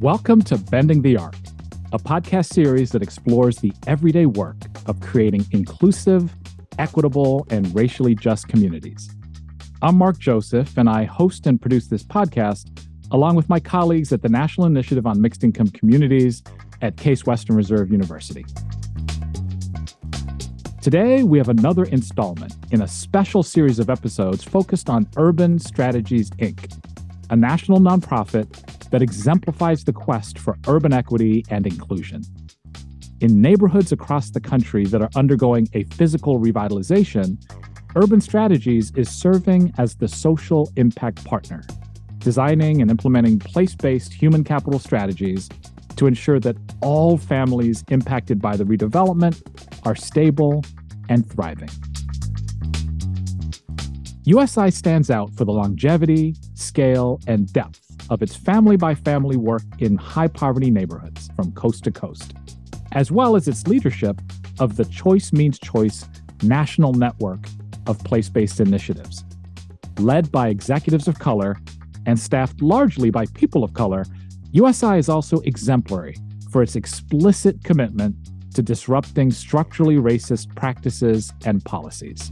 Welcome to Bending the Arc, a podcast series that explores the everyday work of creating inclusive, equitable, and racially just communities. I'm Mark Joseph, and I host and produce this podcast along with my colleagues at the National Initiative on Mixed Income Communities at Case Western Reserve University. Today, we have another installment in a special series of episodes focused on Urban Strategies, Inc., a national nonprofit that exemplifies the quest for urban equity and inclusion. In neighborhoods across the country that are undergoing a physical revitalization, Urban Strategies is serving as the social impact partner, designing and implementing place based human capital strategies to ensure that all families impacted by the redevelopment are stable and thriving. USI stands out for the longevity, scale, and depth of its family by family work in high poverty neighborhoods from coast to coast, as well as its leadership of the Choice Means Choice national network of place based initiatives. Led by executives of color and staffed largely by people of color, USI is also exemplary for its explicit commitment to disrupting structurally racist practices and policies.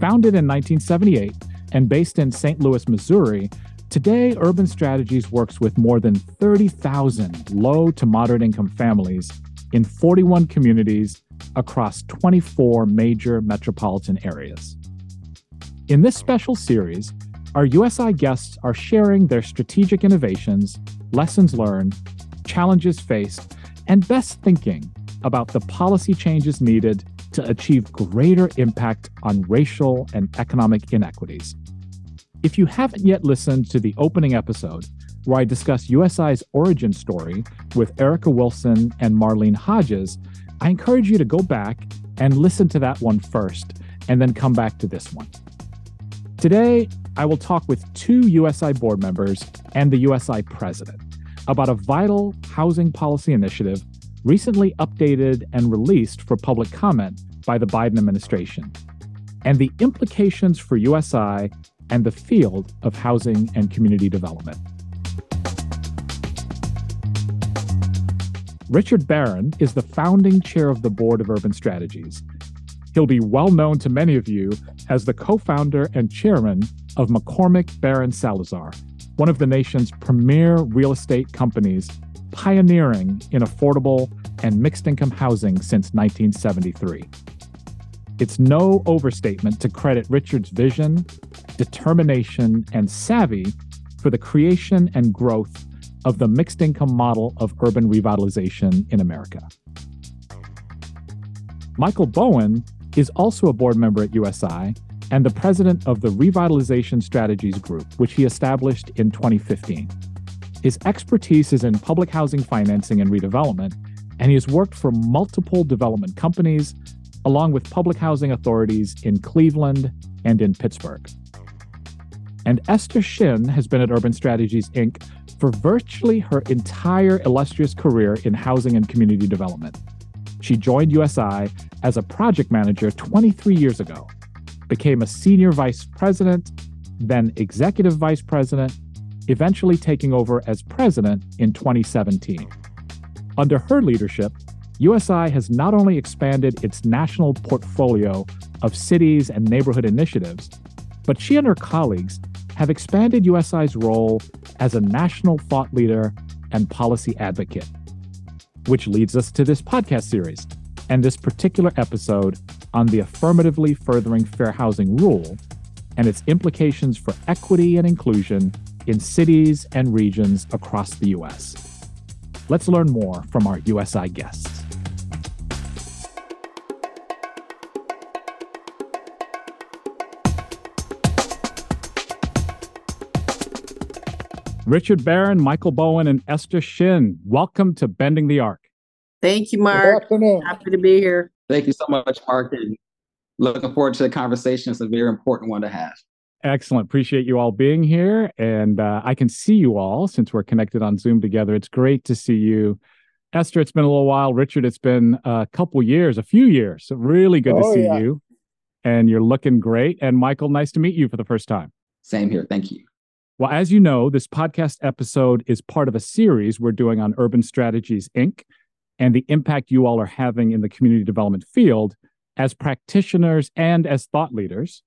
Founded in 1978, and based in St. Louis, Missouri, today Urban Strategies works with more than 30,000 low to moderate income families in 41 communities across 24 major metropolitan areas. In this special series, our USI guests are sharing their strategic innovations, lessons learned, challenges faced, and best thinking about the policy changes needed to achieve greater impact on racial and economic inequities. If you haven't yet listened to the opening episode, where I discuss USI's origin story with Erica Wilson and Marlene Hodges, I encourage you to go back and listen to that one first, and then come back to this one. Today, I will talk with two USI board members and the USI president about a vital housing policy initiative recently updated and released for public comment by the Biden administration, and the implications for USI and the field of housing and community development. Richard Baron is the founding chair of the board of Urban Strategies. He'll be well known to many of you as the co founder and chairman of McCormick Baron Salazar, one of the nation's premier real estate companies, pioneering in affordable and mixed income housing since 1973. It's no overstatement to credit Richard's vision, determination, and savvy for the creation and growth of the mixed income model of urban revitalization in America. Michael Bowen is also a board member at USI and the president of the Revitalization Strategies Group, which he established in 2015. His expertise is in public housing financing and redevelopment, and he has worked for multiple development companies, along with public housing authorities in Cleveland and in Pittsburgh. And Esther Shin has been at Urban Strategies Inc. for virtually her entire illustrious career in housing and community development. She joined USI as a project manager 23 years ago, became a senior vice president, then executive vice president, eventually taking over as president in 2017. Under her leadership, USI has not only expanded its national portfolio of cities and neighborhood initiatives, but she and her colleagues have expanded USI's role as a national thought leader and policy advocate. Which leads us to this podcast series and this particular episode on the affirmatively furthering fair housing rule and its implications for equity and inclusion in cities and regions across the U.S. Let's learn more from our USI guests. Richard Baron, Michael Bowen, and Esther Shin, welcome to Bending the Arc. Thank you, Mark. Happy to be here. Thank you so much, Mark. And looking forward to the conversation. It's a very important one to have. Excellent. Appreciate you all being here. And uh, I can see you all since we're connected on Zoom together. It's great to see you. Esther, it's been a little while. Richard, it's been a couple years, a few years. So really good oh, to see yeah. you. And you're looking great. And Michael, nice to meet you for the first time. Same here. Thank you. Well, as you know, this podcast episode is part of a series we're doing on Urban Strategies Inc. and the impact you all are having in the community development field as practitioners and as thought leaders.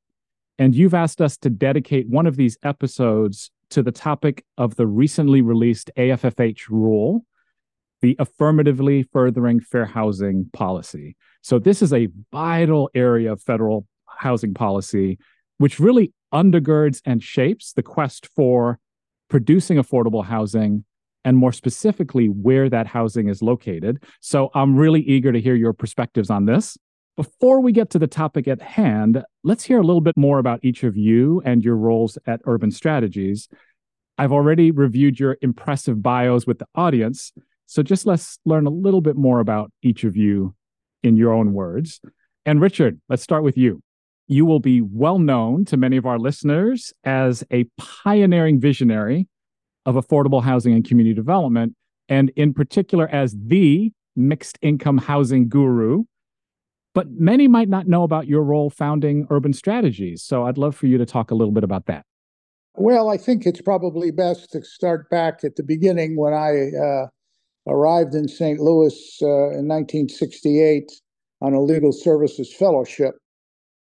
And you've asked us to dedicate one of these episodes to the topic of the recently released AFFH rule, the affirmatively furthering fair housing policy. So, this is a vital area of federal housing policy, which really undergirds and shapes the quest for producing affordable housing and more specifically where that housing is located. So I'm really eager to hear your perspectives on this. Before we get to the topic at hand, let's hear a little bit more about each of you and your roles at Urban Strategies. I've already reviewed your impressive bios with the audience, so just let's learn a little bit more about each of you in your own words. And Richard, let's start with you. You will be well known to many of our listeners as a pioneering visionary of affordable housing and community development, and in particular as the mixed income housing guru. But many might not know about your role founding Urban Strategies. So I'd love for you to talk a little bit about that. Well, I think it's probably best to start back at the beginning when I uh, arrived in St. Louis uh, in 1968 on a legal services fellowship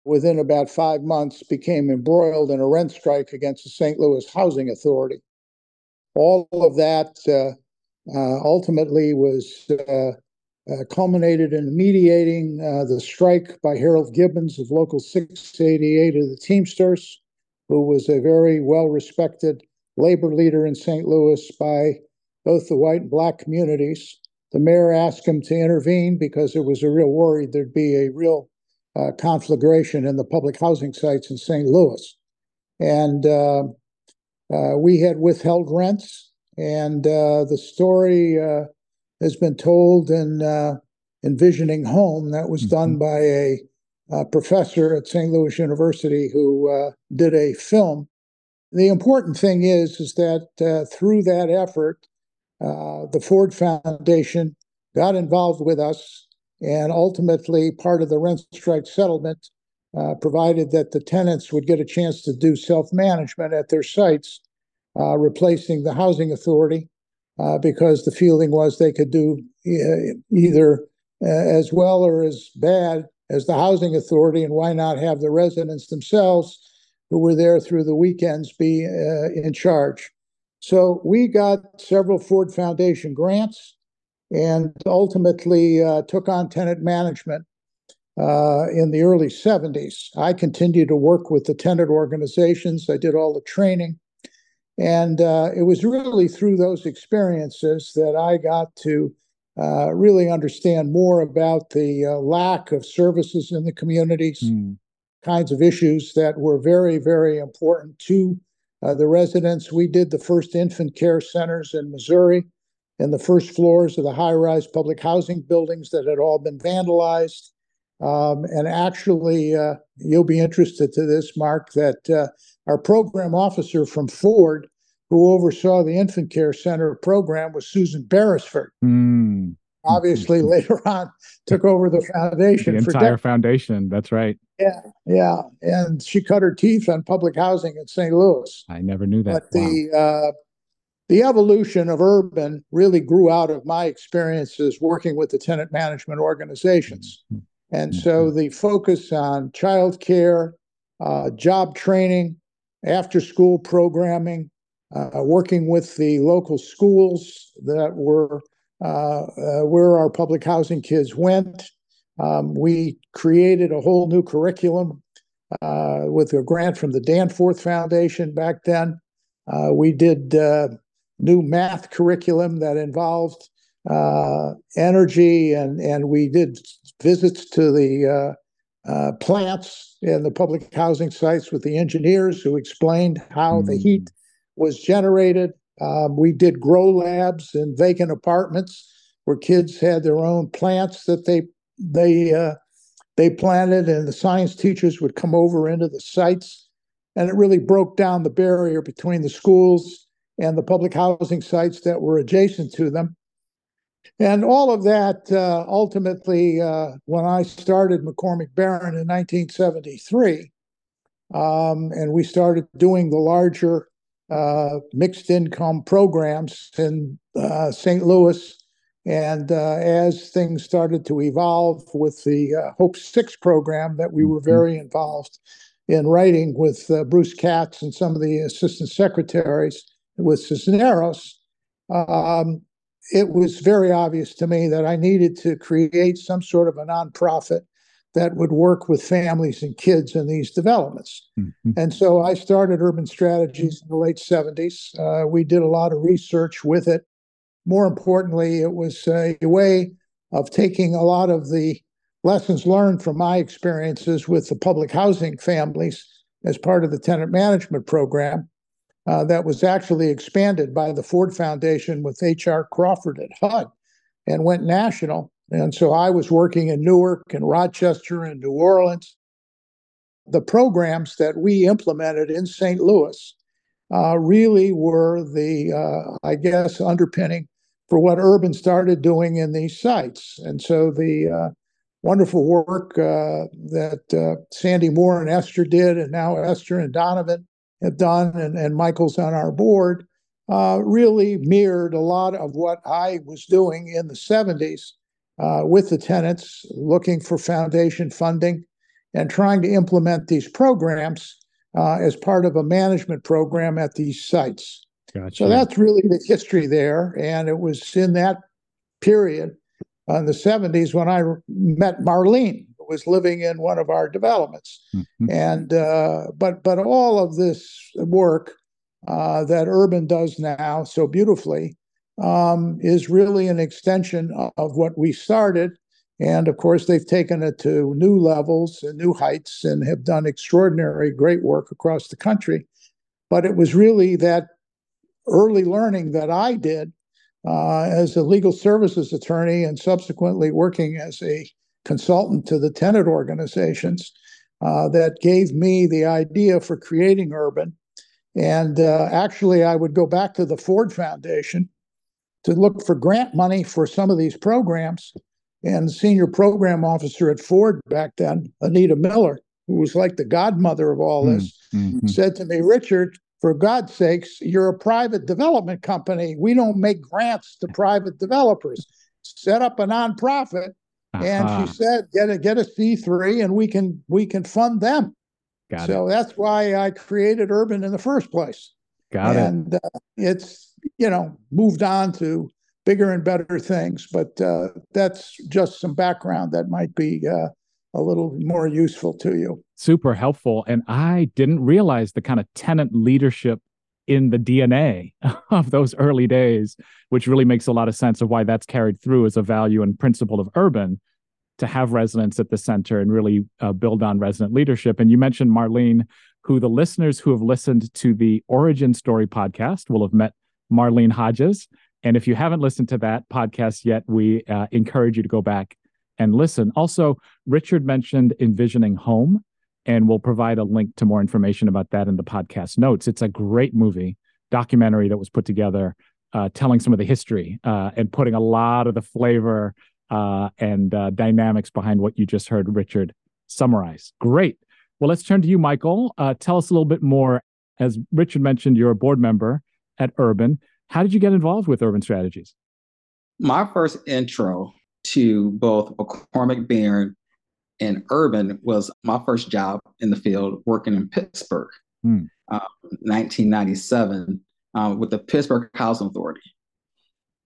within about five months, became embroiled in a rent strike against the St. Louis Housing Authority. All of that uh, uh, ultimately was uh, uh culminated in mediating uh, the strike by Harold Gibbons of Local 688 of the Teamsters, who was a very well respected labor leader in St. Louis by both the white and black communities. The mayor asked him to intervene because it was a real worry there'd be a real uh, conflagration in the public housing sites in St. Louis. And uh, uh, we had withheld rents, and uh, the story uh, has been told in uh, Envisioning Home. That was mm-hmm. done by a, a, professor at St. Louis University who did a film. The important thing is, is that through that effort, the Ford Foundation got involved with us and ultimately, part of the rent strike settlement uh, provided that the tenants would get a chance to do self management at their sites, uh, replacing the housing authority, uh, because the feeling was they could do either uh, as well or as bad as the housing authority, and why not have the residents themselves who were there through the weekends be uh, in charge? So we got several Ford Foundation grants and ultimately uh, took on tenant management uh, in the early 70s. I continued to work with the tenant organizations, I did all the training. And uh, it was really through those experiences that I got to uh, really understand more about the uh, lack of services in the communities, mm. kinds of issues that were very, very important to uh, the residents. We did the first infant care centers in Missouri in the first floors of the high rise public housing buildings that had all been vandalized. Um, and actually, uh, you'll be interested to this, Mark, that uh, our program officer from Ford, who oversaw the infant care center program, was Susan Beresford. Mm. Obviously, later on, took over the foundation. The entire foundation. That's right. Yeah, yeah, and she cut her teeth on public housing in St. Louis. I never knew that. But wow. the uh, the evolution of urban really grew out of my experiences working with the tenant management organizations. Mm-hmm. And so mm-hmm. the focus on childcare, uh, job training, after school programming, uh, working with the local schools that were uh, uh where our public housing kids went. Um, we created a whole new curriculum uh, with a grant from the Danforth Foundation back then. Uh, we did new math curriculum that involved uh, energy, and and we did visits to the uh, uh, plants and the public housing sites with the engineers who explained how mm. the heat was generated. Um, we did grow labs in vacant apartments where kids had their own plants that they they uh, they planted, and the science teachers would come over into the sites, and it really broke down the barrier between the schools and the public housing sites that were adjacent to them. And all of that uh, ultimately, uh, when I started McCormick Baron in 1973, um, and we started doing the larger uh, mixed income programs in uh, St. Louis. And uh, as things started to evolve with the uh, Hope Six program that we were mm-hmm. very involved in writing with uh, Bruce Katz and some of the assistant secretaries with Cisneros, um, it was very obvious to me that I needed to create some sort of a nonprofit that would work with families and kids in these developments. Mm-hmm. And so I started Urban Strategies in the late 70s. Uh, we did a lot of research with it. More importantly, it was a way of taking a lot of the lessons learned from my experiences with the public housing families as part of the tenant management program uh, that was actually expanded by the Ford Foundation with H.R. Crawford at HUD and went national and so I was working in Newark and Rochester and New Orleans. The programs that we implemented in St. Louis uh, really were the, uh, I guess, underpinning for what Urban started doing in these sites. And so the uh, wonderful work uh, that Sandy Moore and Esther did, and now Esther and Donovan have done, and, and Michael's on our board, uh, really mirrored a lot of what I was doing in the 70s uh, with the tenants, looking for foundation funding, and trying to implement these programs uh, as part of a management program at these sites. Gotcha. So that's really the history there. And it was in that period uh, in the 70s when I met Marlene, was living in one of our developments. Mm-hmm. And uh, but but all of this work uh, that Urban does now so beautifully um, is really an extension of what we started. And of course, they've taken it to new levels and new heights and have done extraordinary, great work across the country. But it was really that early learning that I did uh, as a legal services attorney and subsequently working as a consultant to the tenant organizations uh, that gave me the idea for creating Urban. And uh, actually, I would go back to the Ford Foundation to look for grant money for some of these programs. And senior program officer at Ford back then, Anita Miller, who was like the godmother of all this, mm-hmm. said to me, Richard, for God's sakes, you're a private development company. We don't make grants to private developers. Set up a nonprofit. Uh-huh. And she said, get a get a C3 and we can we can fund them. Got so it. that's why I created Urban in the first place. Got and, it. Uh, it's you know, moved on to bigger and better things. But uh, that's just some background that might be uh, a little more useful to you. Super helpful. And I didn't realize the kind of tenant leadership in the DNA of those early days, which really makes a lot of sense of why that's carried through as a value and principle of urban to have residents at the center and really uh, build on resident leadership. And you mentioned Marlene, who the listeners who have listened to the Origin Story podcast will have met Marlene Hodges. And if you haven't listened to that podcast yet, we uh, encourage you to go back and listen. Also, Richard mentioned Envisioning Home, and we'll provide a link to more information about that in the podcast notes. It's a great movie, documentary that was put together, uh, telling some of the history uh, and putting a lot of the flavor uh, and uh, dynamics behind what you just heard Richard summarize. Great. Well, let's turn to you, Michael. Uh, tell us a little bit more. As Richard mentioned, you're a board member at Urban. How did you get involved with Urban Strategies? My first intro to both McCormick Baron and Urban was my first job in the field working in Pittsburgh, hmm. uh, 1997, uh, with the Pittsburgh Housing Authority,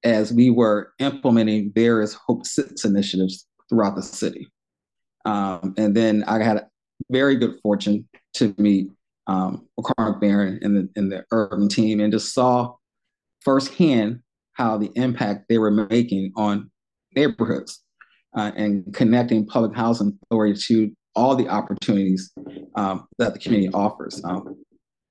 as we were implementing various Hope Six initiatives throughout the city. Um, and then I had a very good fortune to meet um, McCormick Baron and the, and the urban team and just saw firsthand how the impact they were making on neighborhoods uh, and connecting public housing authority to all the opportunities um, that the community offers. Um,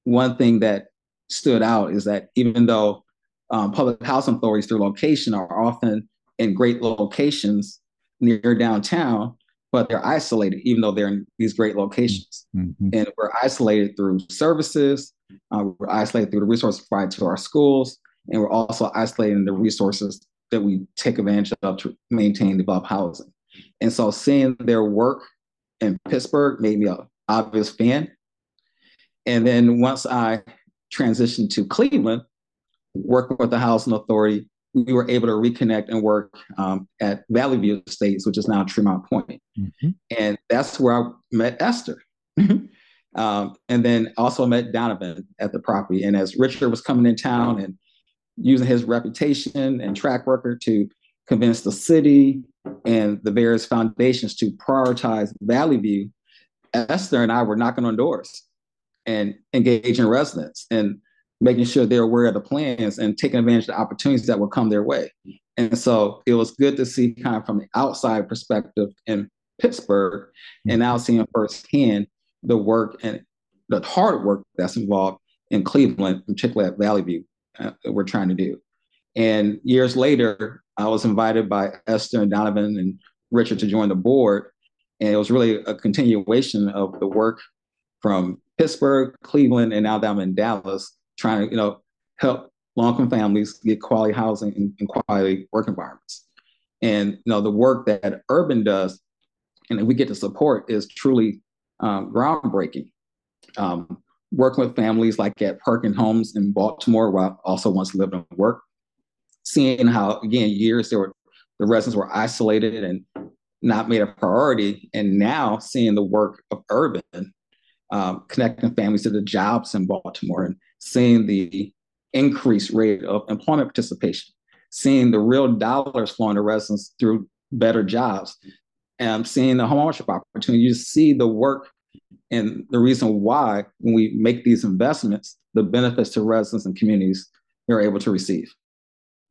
one thing that stood out is that even though um, public housing authorities through location are often in great locations near downtown, but they're isolated, even though they're in these great locations. Mm-hmm. And we're isolated through services, uh, we're isolated through the resources provided to our schools, and we're also isolating the resources that we take advantage of to maintain develop housing. And so seeing their work in Pittsburgh made me an obvious fan. And then once I transitioned to Cleveland, working with the Housing Authority, we were able to reconnect and work um, at Valley View Estates, which is now Tremont Pointe. Mm-hmm. And that's where I met Esther. um, and then also met Donovan at the property. And as Richard was coming in town and using his reputation and track record to convince the city and the various foundations to prioritize Valley View, Esther and I were knocking on doors and engaging residents. And making sure they're aware of the plans and taking advantage of the opportunities that will come their way. And so it was good to see kind of from the outside perspective in Pittsburgh and now seeing firsthand the work and the hard work that's involved in Cleveland, particularly at Valley View, uh, we're trying to do. And years later, I was invited by Esther and Donovan and Richard to join the board. And it was really a continuation of the work from Pittsburgh, Cleveland, and now that I'm in Dallas trying to, you know, help low-income families get quality housing and, and, quality work environments. And you know, the work that Urban does, and we get to support, is truly um, groundbreaking. Um, working with families like at Perkins Homes in Baltimore, where I also once lived and worked, seeing how again years there were the residents were isolated and not made a priority, and now seeing the work of Urban um, connecting families to the jobs in Baltimore and seeing the increased rate of employment participation, seeing the real dollars flowing to residents through better jobs, and seeing the homeownership opportunity. You see the work and the reason why when we make these investments, the benefits to residents and communities they are able to receive.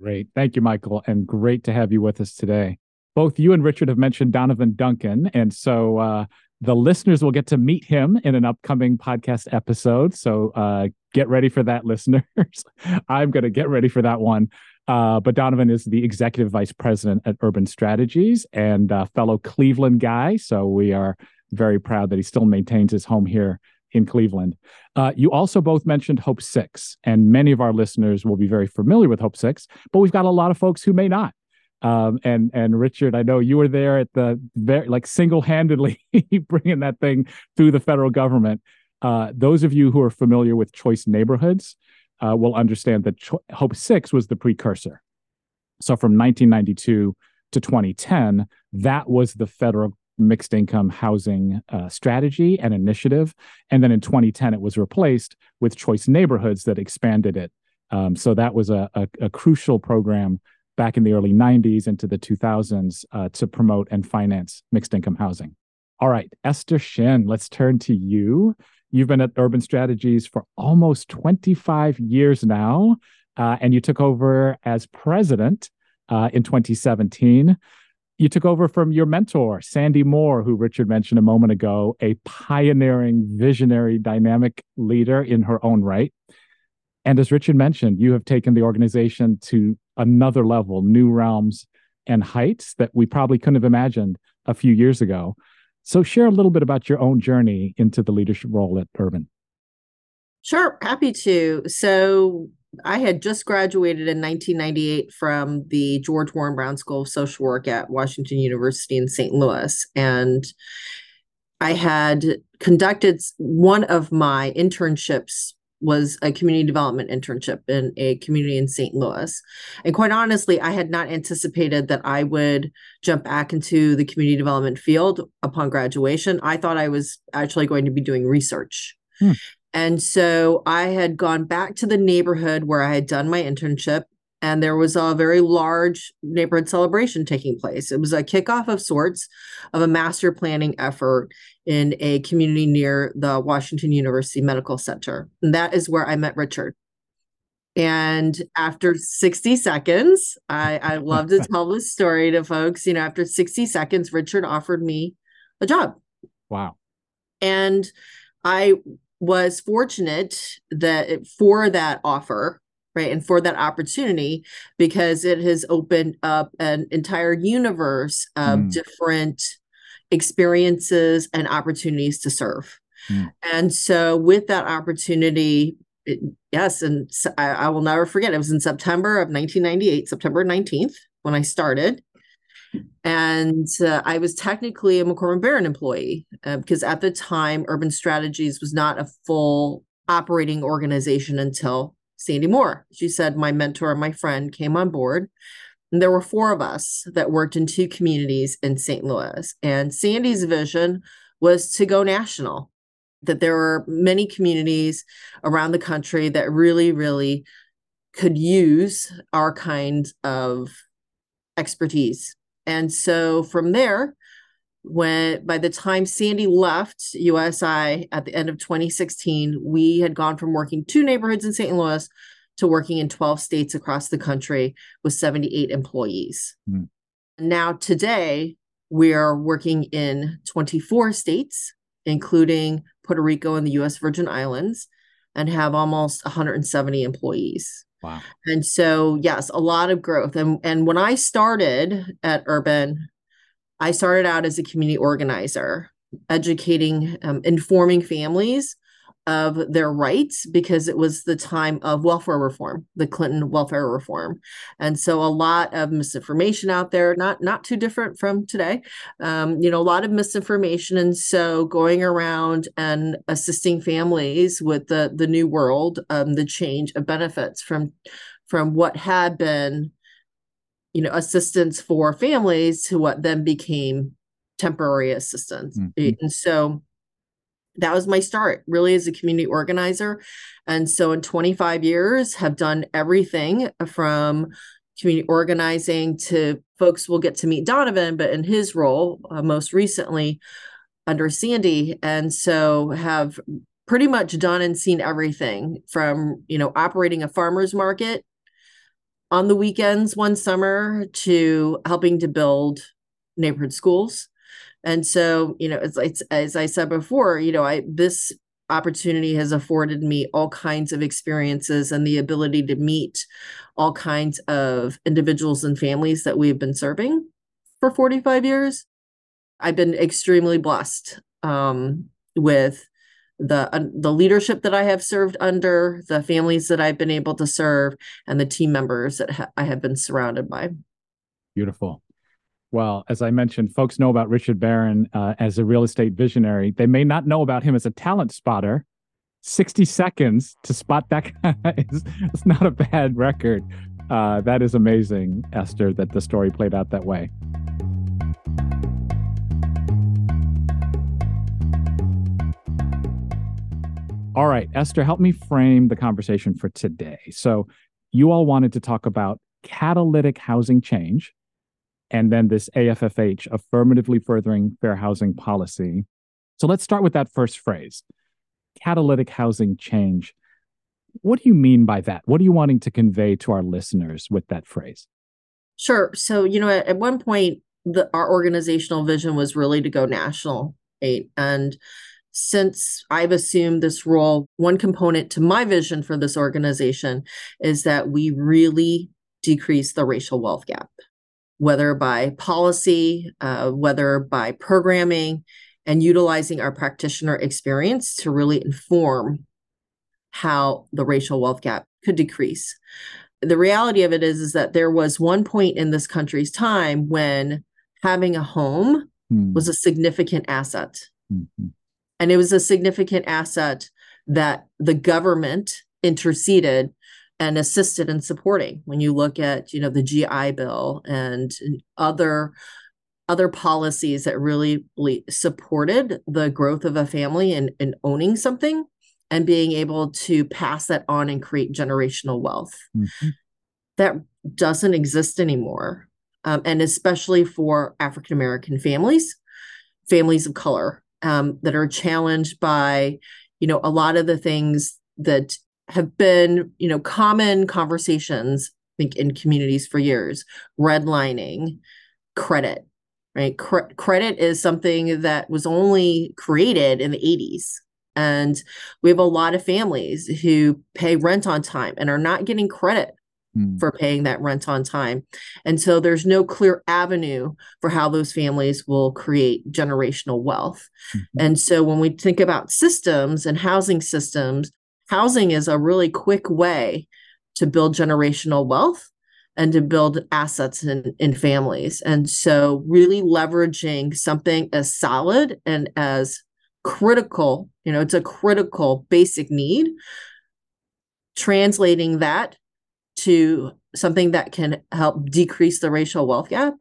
Great. Thank you, Michael. And great to have you with us today. Both you and Richard have mentioned Donovan Duncan. And so uh, the listeners will get to meet him in an upcoming podcast episode. So uh, get ready for that, listeners. I'm going to get ready for that one. Uh, but Donovan is the executive vice president at Urban Strategies and fellow Cleveland guy. So we are very proud that he still maintains his home here in Cleveland. Uh, you also both mentioned Hope Six, and many of our listeners will be very familiar with Hope Six, but we've got a lot of folks who may not. Um, and and Richard, I know you were there at the very like single handedly bringing that thing through the federal government. Uh, those of you who are familiar with choice neighborhoods uh, will understand that Cho- Hope Six was the precursor. So from 1992 to 2010, that was the federal mixed income housing uh, strategy and initiative. And then in 2010, it was replaced with choice neighborhoods that expanded it. Um, so that was a, a, a crucial program back in the early 90s into the 2000s uh, to promote and finance mixed income housing. All right, Esther Shin, let's turn to you. You've been at Urban Strategies for almost 25 years now, uh, and you took over as president uh, in 2017. You took over from your mentor, Sandy Moore, who Richard mentioned a moment ago, a pioneering, visionary, dynamic leader in her own right. And as Richard mentioned, you have taken the organization to another level, new realms and heights that we probably couldn't have imagined a few years ago. So, share a little bit about your own journey into the leadership role at Urban. Sure, happy to. So, I had just graduated in 1998 from the George Warren Brown School of Social Work at Washington University in St. Louis. And I had conducted one of my internships was a community development internship in a community in St. Louis. And quite honestly, I had not anticipated that I would jump back into the community development field upon graduation. I thought I was actually going to be doing research. Hmm. And so I had gone back to the neighborhood where I had done my internship and there was a very large neighborhood celebration taking place. It was a kickoff of sorts of a master planning effort in a community near the Washington University Medical Center. And that is where I met Richard. And after 60 seconds, I, I love to tell this story to folks. You know, after 60 seconds, Richard offered me a job. Wow. And I was fortunate that for that offer, right and for that opportunity because it has opened up an entire universe of mm. different experiences and opportunities to serve mm. and so with that opportunity it, yes and I, I, will never forget it was in september of 1998 september 19th when i started and uh, I was technically a McCormick Baron employee uh, because at the time, Urban Strategies was not a full operating organization until Sandy Moore. She said, My mentor and my friend came on board. And there were four of us that worked in two communities in St. Louis. And Sandy's vision was to go national, that there were many communities around the country that really, really could use our kind of expertise. And so from there, when by the time Sandy left USI at the end of 2016, we had gone from working two neighborhoods in St. Louis to working in 12 states across the country with 78 employees. Mm. Now, today, we are working in 24 states, including Puerto Rico and the US Virgin Islands, and have almost 170 employees. And so, yes, a lot of growth. And, and when I started at Urban, I started out as a community organizer, educating, um, informing families of their rights because it was the time of welfare reform, the Clinton welfare reform, and so a lot of misinformation out there, not not too different from today. Um, you know, a lot of misinformation, and so going around and assisting families with the the new world, um, the change of benefits from from what had been, you know, assistance for families to what then became temporary assistance, mm-hmm. and so that was my start really as a community organizer. And so in 25 years have done everything from community organizing to folks will get to meet donovan but in his role uh, most recently under sandy. And so have pretty much done and seen everything from you know operating a farmers market on the weekends one summer to helping to build neighborhood schools and so, you know, it's, it's as I said before, you know, I this opportunity has afforded me all kinds of experiences and the ability to meet all kinds of individuals and families that we've been serving for 45 years. I've been extremely blessed um, with the uh, the leadership that I have served under, the families that I've been able to serve, and the team members that ha- I have been surrounded by. Beautiful. Well, as I mentioned, folks know about Richard Baron uh, as a real estate visionary. They may not know about him as a talent spotter. 60 seconds to spot that guy is it's not a bad record. Uh, that is amazing, Esther, that the story played out that way. All right, Esther, help me frame the conversation for today. So, you all wanted to talk about catalytic housing change and then this AFFH, affirmatively furthering fair housing policy. So let's start with that first phrase catalytic housing change. What do you mean by that? What are you wanting to convey to our listeners with that phrase? Sure. So, you know, at, at one point, the, our organizational vision was really to go national, right? And since I've assumed this role, one component to my vision for this organization is that we really decrease the racial wealth gap whether by policy, uh, whether by programming, and utilizing our practitioner experience to really inform how the racial wealth gap could decrease. The reality of it is, is that there was one point in this country's time when having a home mm. was a significant asset. Mm-hmm. And it was a significant asset that the government interceded and assisted in supporting when you look at you know the gi bill and other other policies that really supported the growth of a family and, and owning something and being able to pass that on and create generational wealth mm-hmm. that doesn't exist anymore um, and especially for african american families families of color um, that are challenged by you know a lot of the things that have been, you know, common conversations, I think, in communities for years. Redlining, credit, right? Cre- credit is something that was only created in the 80s. And we have a lot of families who pay rent on time and are not getting credit hmm. for paying that rent on time. And so there's no clear avenue for how those families will create generational wealth. Mm-hmm. And so when we think about systems and housing systems, housing is a really quick way to build generational wealth and to build assets in, in families. And so, really leveraging something as solid and as critical, you know, it's a critical basic need. Translating that to something that can help decrease the racial wealth gap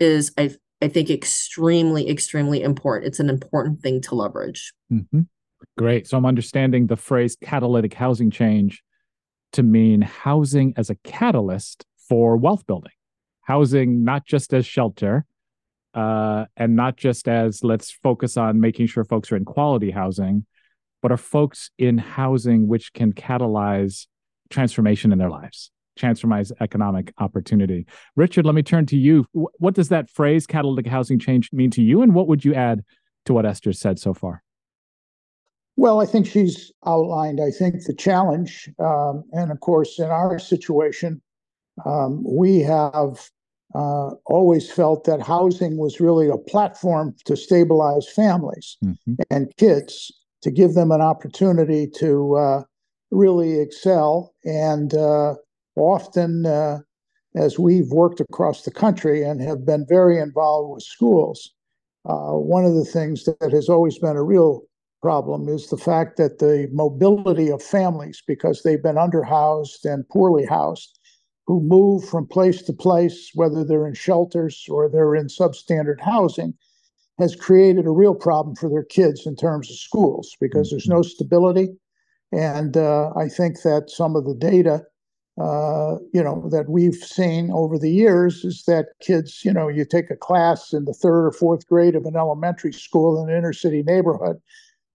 is, I, I think, extremely, extremely important. It's an important thing to leverage. Mm-hmm. Great. So I'm understanding the phrase catalytic housing change to mean housing as a catalyst for wealth building, housing not just as shelter, uh, and not just as let's focus on making sure folks are in quality housing, but are folks in housing which can catalyze transformation in their lives, transformize economic opportunity. Richard, let me turn to you. What does that phrase, catalytic housing change, mean to you? And what would you add to what Esther said so far? Well, I think she's outlined, I think, the challenge. Um, and of course, in our situation, um, we have uh, always felt that housing was really a platform to stabilize families mm-hmm. and kids, to give them an opportunity to uh, really excel. And uh, often, uh, as we've worked across the country and have been very involved with schools, uh, one of the things that has always been a real problem is the fact that the mobility of families, because they've been underhoused and poorly housed, who move from place to place, whether they're in shelters or they're in substandard housing, has created a real problem for their kids in terms of schools because there's no stability. And uh, I think that some of the data, uh, you know, that we've seen over the years is that kids, you know, you take a class in the third or fourth grade of an elementary school in an inner city neighborhood,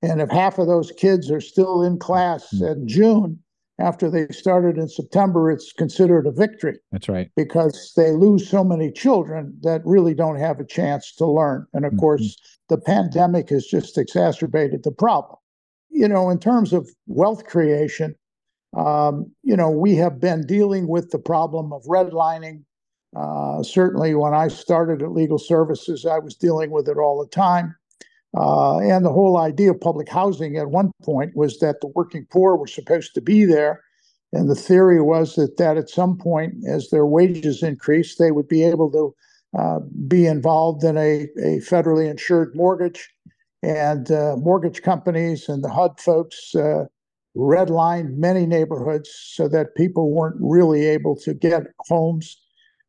and if half of those kids are still in class mm-hmm. in June after they started in September, it's considered a victory. That's right. Because they lose so many children that really don't have a chance to learn. And of mm-hmm. course, the pandemic has just exacerbated the problem. You know, in terms of wealth creation, um, you know, we have been dealing with the problem of redlining. Uh, certainly, when I started at Legal Services, I was dealing with it all the time. Uh, and the whole idea of public housing at one point was that the working poor were supposed to be there. And the theory was that, that at some point, as their wages increased, they would be able to uh, be involved in a, a federally insured mortgage. And uh, mortgage companies and the HUD folks uh, redlined many neighborhoods so that people weren't really able to get homes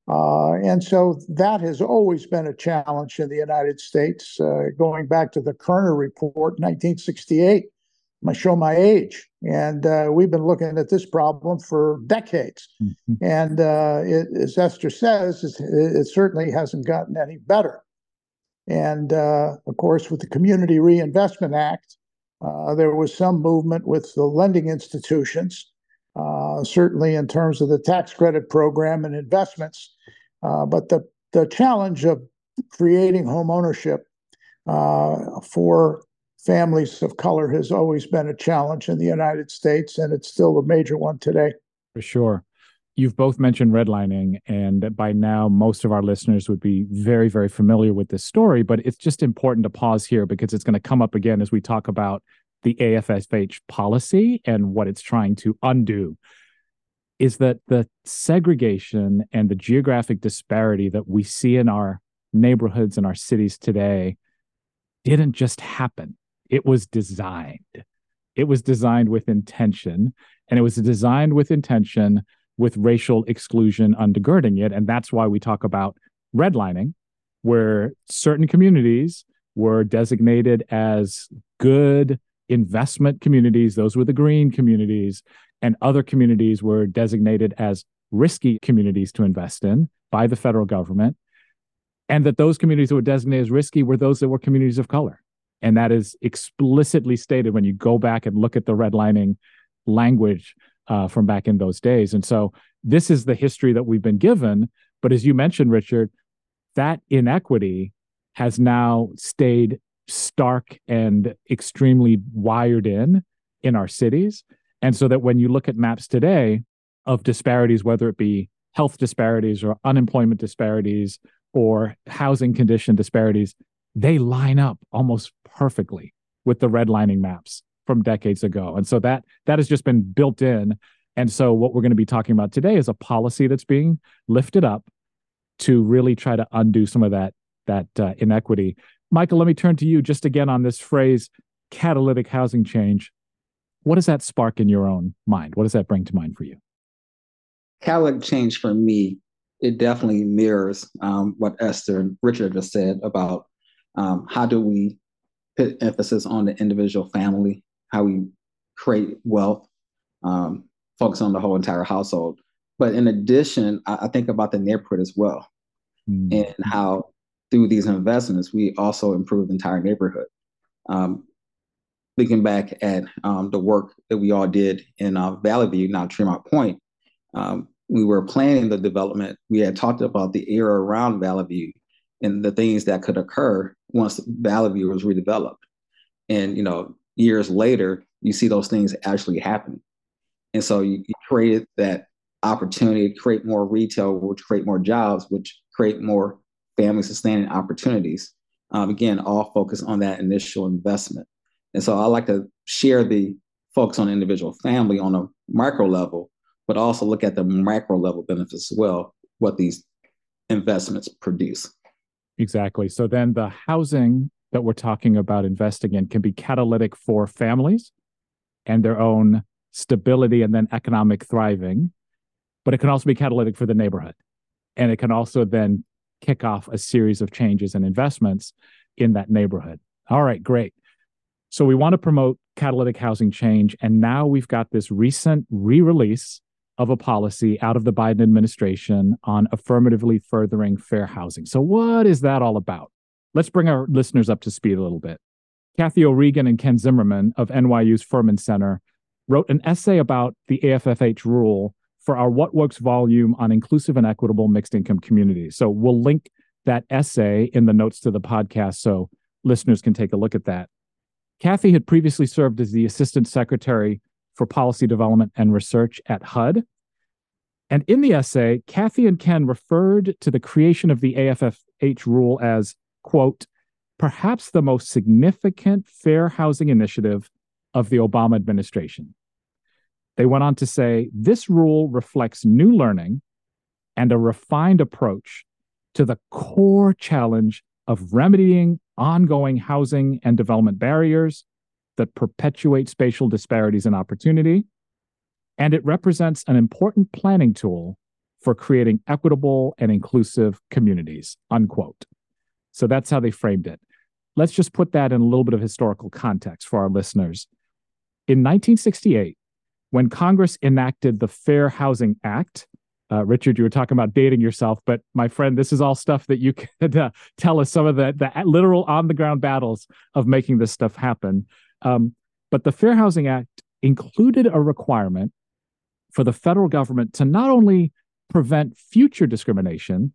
uh, and so that has always been a challenge in the United States, uh, going back to the Kerner report, 1968. I show my age, and uh, we've been looking at this problem for decades. Mm-hmm. And uh, it, as Esther says, it, it, certainly hasn't gotten any better. And uh, of course, with the Community Reinvestment Act, uh, there was some movement with the lending institutions certainly in terms of the tax credit program and investments. Uh, but the, the challenge of creating home ownership uh, for families of color has always been a challenge in the United States, and it's still a major one today. For sure. You've both mentioned redlining, and by now, most of our listeners would be very, very familiar with this story. But it's just important to pause here because it's going to come up again as we talk about the AFFH policy and what it's trying to undo is that the segregation and the geographic disparity that we see in our neighborhoods and our cities today didn't just happen. It was designed. It was designed with intention, and it was designed with intention with racial exclusion undergirding it. And that's why we talk about redlining, where certain communities were designated as good investment communities, those were the green communities, and other communities were designated as risky communities to invest in by the federal government. And that those communities that were designated as risky were those that were communities of color. And that is explicitly stated when you go back and look at the redlining language uh, from back in those days. And so this is the history that we've been given. But as you mentioned, Richard, that inequity has now stayed stark and extremely wired in in our cities. And so that when you look at maps today of disparities, whether it be health disparities or unemployment disparities or housing condition disparities, they line up almost perfectly with the redlining maps from decades ago. And so that that has just been built in. And so what we're going to be talking about today is a policy that's being lifted up to really try to undo some of that that uh, inequity. Michael, let me turn to you just again on this phrase catalytic housing change, what does that spark in your own mind? What does that bring to mind for you? Catalytic change for me, it definitely mirrors um, what Esther and Richard just said about um, how do we put emphasis on the individual family, how we create wealth, um, focus on the whole entire household. But in addition, I, I think about the neighborhood as well, mm-hmm. and how through these investments we also improve the entire neighborhood. Um, thinking back at um, the work that we all did in uh, Valley View, now Tremont Pointe, um, we were planning the development. We had talked about the area around Valley View and the things that could occur once Valley View was redeveloped. And you know, years later, you see those things actually happening. And so you, you created that opportunity to create more retail, which create more jobs, which create more family sustaining opportunities. Um, again, all focus on that initial investment. And so I like to share the focus on individual family on a micro level, but also look at the macro level benefits as well, what these investments produce. Exactly. So then the housing that we're talking about investing in can be catalytic for families and their own stability and then economic thriving, but it can also be catalytic for the neighborhood. And it can also then kick off a series of changes and investments in that neighborhood. All right, great. So we want to promote catalytic housing change. And now we've got this recent re release of a policy out of the Biden administration on affirmatively furthering fair housing. So, what is that all about? Let's bring our listeners up to speed a little bit. Kathy O'Regan and Ken Zimmerman of NYU's Furman Center wrote an essay about the AFFH rule for our What Works volume on inclusive and equitable mixed income communities. So, we'll link that essay in the notes to the podcast so listeners can take a look at that. Kathy had previously served as the Assistant Secretary for Policy Development and Research at HUD. And in the essay, Kathy and Ken referred to the creation of the AFFH rule as, quote, perhaps the most significant fair housing initiative of the Obama administration. They went on to say this rule reflects new learning and a refined approach to the core challenge of remedying ongoing housing and development barriers that perpetuate spatial disparities in opportunity. And it represents an important planning tool for creating equitable and inclusive communities, unquote. So that's how they framed it. Let's just put that in a little bit of historical context for our listeners. In 1968, when Congress enacted the Fair Housing Act, uh, Richard, you were talking about dating yourself, but my friend, this is all stuff that you could uh, tell us some of the, the literal on the ground battles of making this stuff happen. Um, but the Fair Housing Act included a requirement for the federal government to not only prevent future discrimination,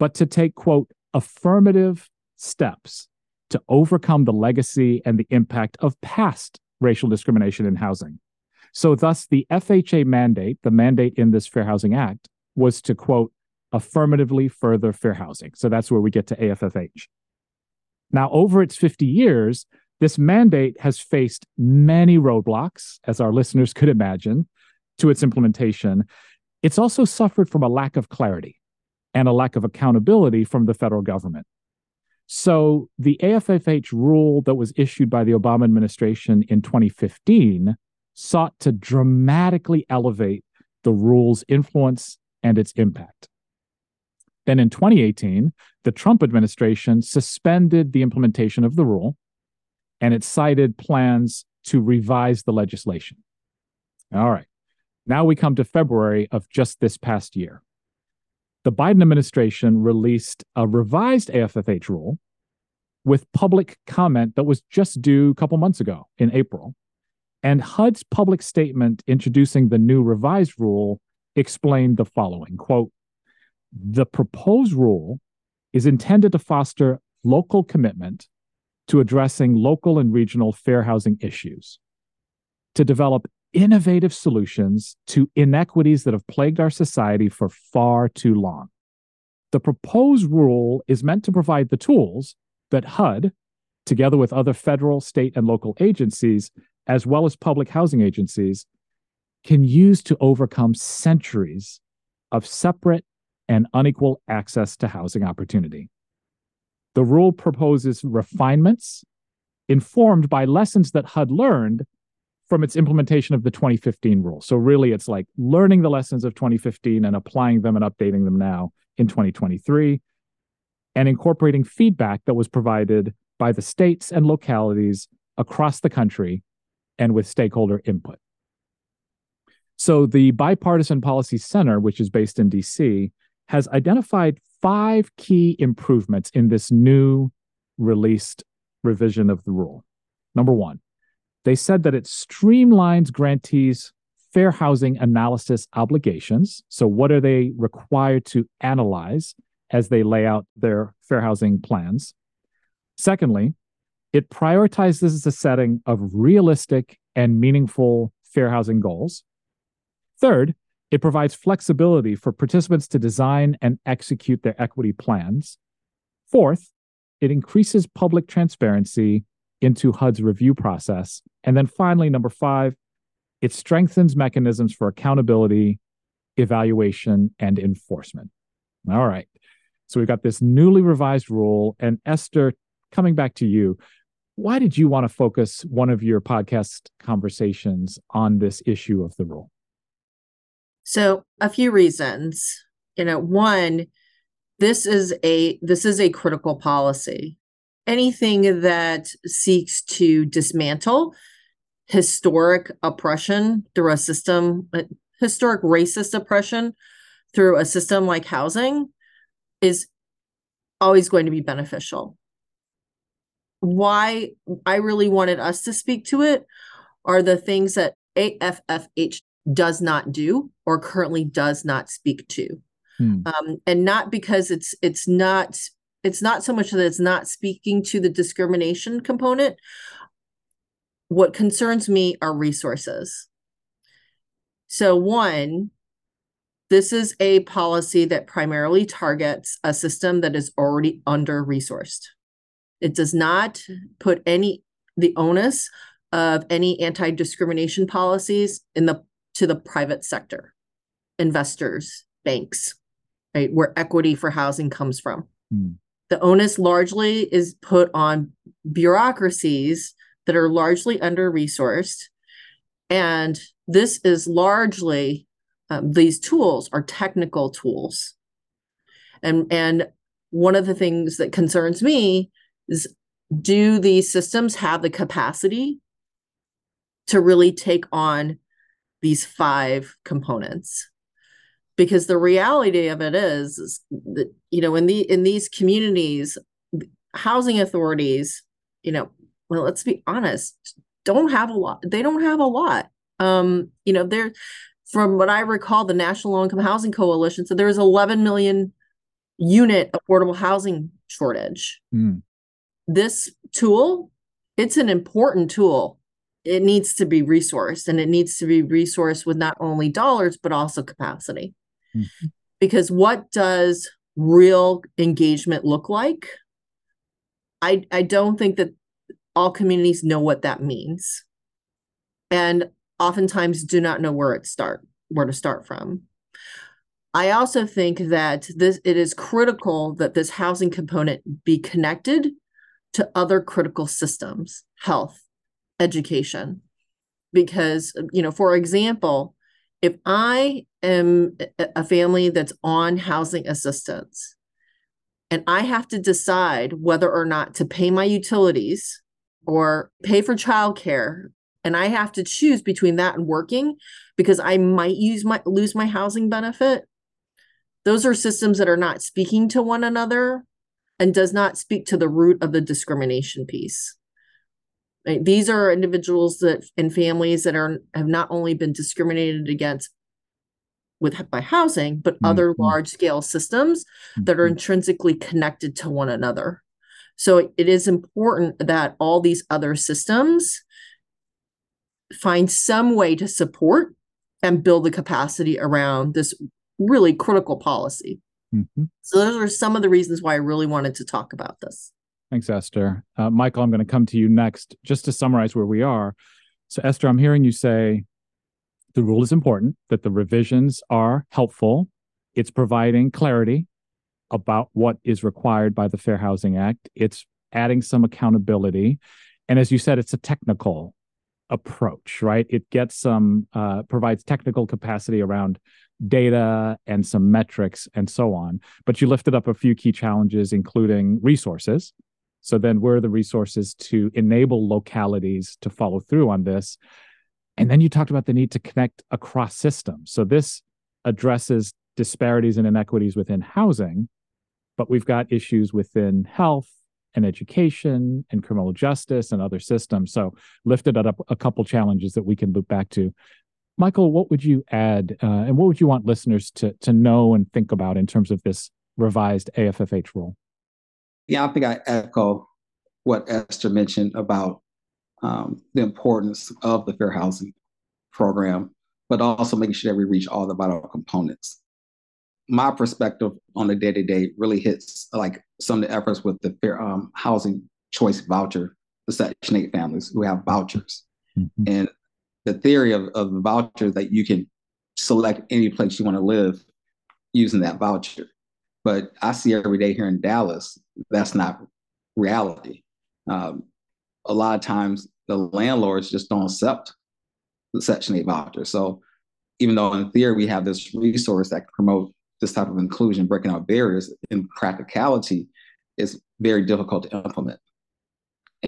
but to take, quote, affirmative steps to overcome the legacy and the impact of past racial discrimination in housing. So, thus, the FHA mandate, the mandate in this Fair Housing Act, was to quote, affirmatively further fair housing. So that's where we get to AFFH. Now, over its 50 years, this mandate has faced many roadblocks, as our listeners could imagine, to its implementation. It's also suffered from a lack of clarity and a lack of accountability from the federal government. So, the AFFH rule that was issued by the Obama administration in 2015 sought to dramatically elevate the rule's influence and its impact. Then in 2018, the Trump administration suspended the implementation of the rule and it cited plans to revise the legislation. All right. Now we come to February of just this past year. The Biden administration released a revised AFFH rule with public comment that was just due a couple months ago in April. And HUD's public statement introducing the new revised rule explained the following quote, the proposed rule is intended to foster local commitment to addressing local and regional fair housing issues, to develop innovative solutions to inequities that have plagued our society for far too long. The proposed rule is meant to provide the tools that HUD, together with other federal, state, and local agencies, as well as public housing agencies, can use to overcome centuries of separate and unequal access to housing opportunity. The rule proposes refinements informed by lessons that HUD learned from its implementation of the 2015 rule. So really it's like learning the lessons of 2015 and applying them and updating them now in 2023 and incorporating feedback that was provided by the states and localities across the country and with stakeholder input. So the Bipartisan Policy Center, which is based in DC, has identified five key improvements in this new released revision of the rule. Number one, they said that it streamlines grantees' fair housing analysis obligations. So, what are they required to analyze as they lay out their fair housing plans? Secondly, it prioritizes the setting of realistic and meaningful fair housing goals. Third, it provides flexibility for participants to design and execute their equity plans. Fourth, it increases public transparency into HUD's review process. And then finally, number five, it strengthens mechanisms for accountability, evaluation, and enforcement. All right. So we've got this newly revised rule. And Esther, coming back to you, why did you want to focus one of your podcast conversations on this issue of the rule? So, a few reasons. You know, one, this is a this is a critical policy. Anything that seeks to dismantle historic oppression through a system, historic racist oppression through a system like housing is always going to be beneficial. Why I really wanted us to speak to it are the things that AFFH does not do or currently does not speak to. Hmm. Um, and not because it's it's not it's not so much that it's not speaking to the discrimination component. What concerns me are resources. So one, this is a policy that primarily targets a system that is already under resourced. It does not put any the onus of any anti-discrimination policies in the to the private sector, investors, banks, right, where equity for housing comes from. Mm. The onus largely is put on bureaucracies that are largely under resourced. And this is largely, um, these tools are technical tools. And, and one of the things that concerns me is do these systems have the capacity to really take on these five components? Because the reality of it is, is that you know in the in these communities housing authorities you know well let's be honest don't have a lot they don't have a lot. Um you know they're from what i recall the national low income housing coalition said there's 11 million unit affordable housing shortage. Mm. This tool it's an important tool. It needs to be resourced and it needs to be resourced with not only dollars but also capacity. Mm-hmm. because what does real engagement look like? I i don't think that all communities know what that means. And oftentimes do not know where it start where to start from. I also think that this it is critical that this housing component be connected to other critical systems health education. Because you know for example if i am a family that's on housing assistance and i have to decide whether or not to pay my utilities or pay for childcare and i have to choose between that and working because i might use my lose my housing benefit those are systems that are not speaking to one another and does not speak to the root of the discrimination piece Right? These are individuals that and families that are have not only been discriminated against with by housing, but mm-hmm. other large scale systems mm-hmm. that are intrinsically connected to one another. So it is important that all these other systems find some way to support and build the capacity around this really critical policy. Mm-hmm. So those are some of the reasons why I really wanted to talk about this. Thanks, Esther. Uh, Michael, I'm going to come to you next just to summarize where we are. So, Esther, I'm hearing you say the rule is important, that the revisions are helpful. It's providing clarity about what is required by the Fair Housing Act. It's adding some accountability. And as you said, it's a technical approach, right? It gets some, uh, provides technical capacity around data and some metrics and so on. But you lifted up a few key challenges, including resources. So then, where are the resources to enable localities to follow through on this? And then you talked about the need to connect across systems. So this addresses disparities and inequities within housing, but we've got issues within health and education and criminal justice and other systems. So lifted up a couple challenges that we can loop back to. Michael, what would you add, uh, and what would you want listeners to to know and think about in terms of this revised AFFH rule? Yeah, I think I echo what Esther mentioned about um, the importance of the fair housing program, but also making sure that we reach all the vital components. My perspective on the day to day really hits like some of the efforts with the fair um, housing choice voucher, the Section 8 families who have vouchers. Mm-hmm. And the theory of, of the voucher that you can select any place you want to live using that voucher. But I see every day here in Dallas, that's not reality. Um, a lot of times the landlords just don't accept the Section 8 voucher. So even though in theory we have this resource that can promote this type of inclusion, breaking out barriers, in practicality, is very difficult to implement.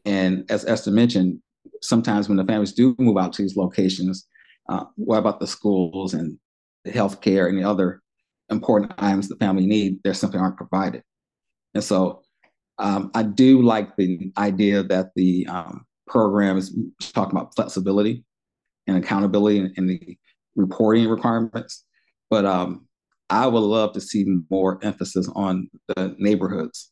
And as Esther mentioned, sometimes when the families do move out to these locations, uh, what about the schools and the healthcare and the other important items the family need? There simply aren't provided. And so um, I do like the idea that the um, program is talking about flexibility and accountability and, and the reporting requirements. But um, I would love to see more emphasis on the neighborhoods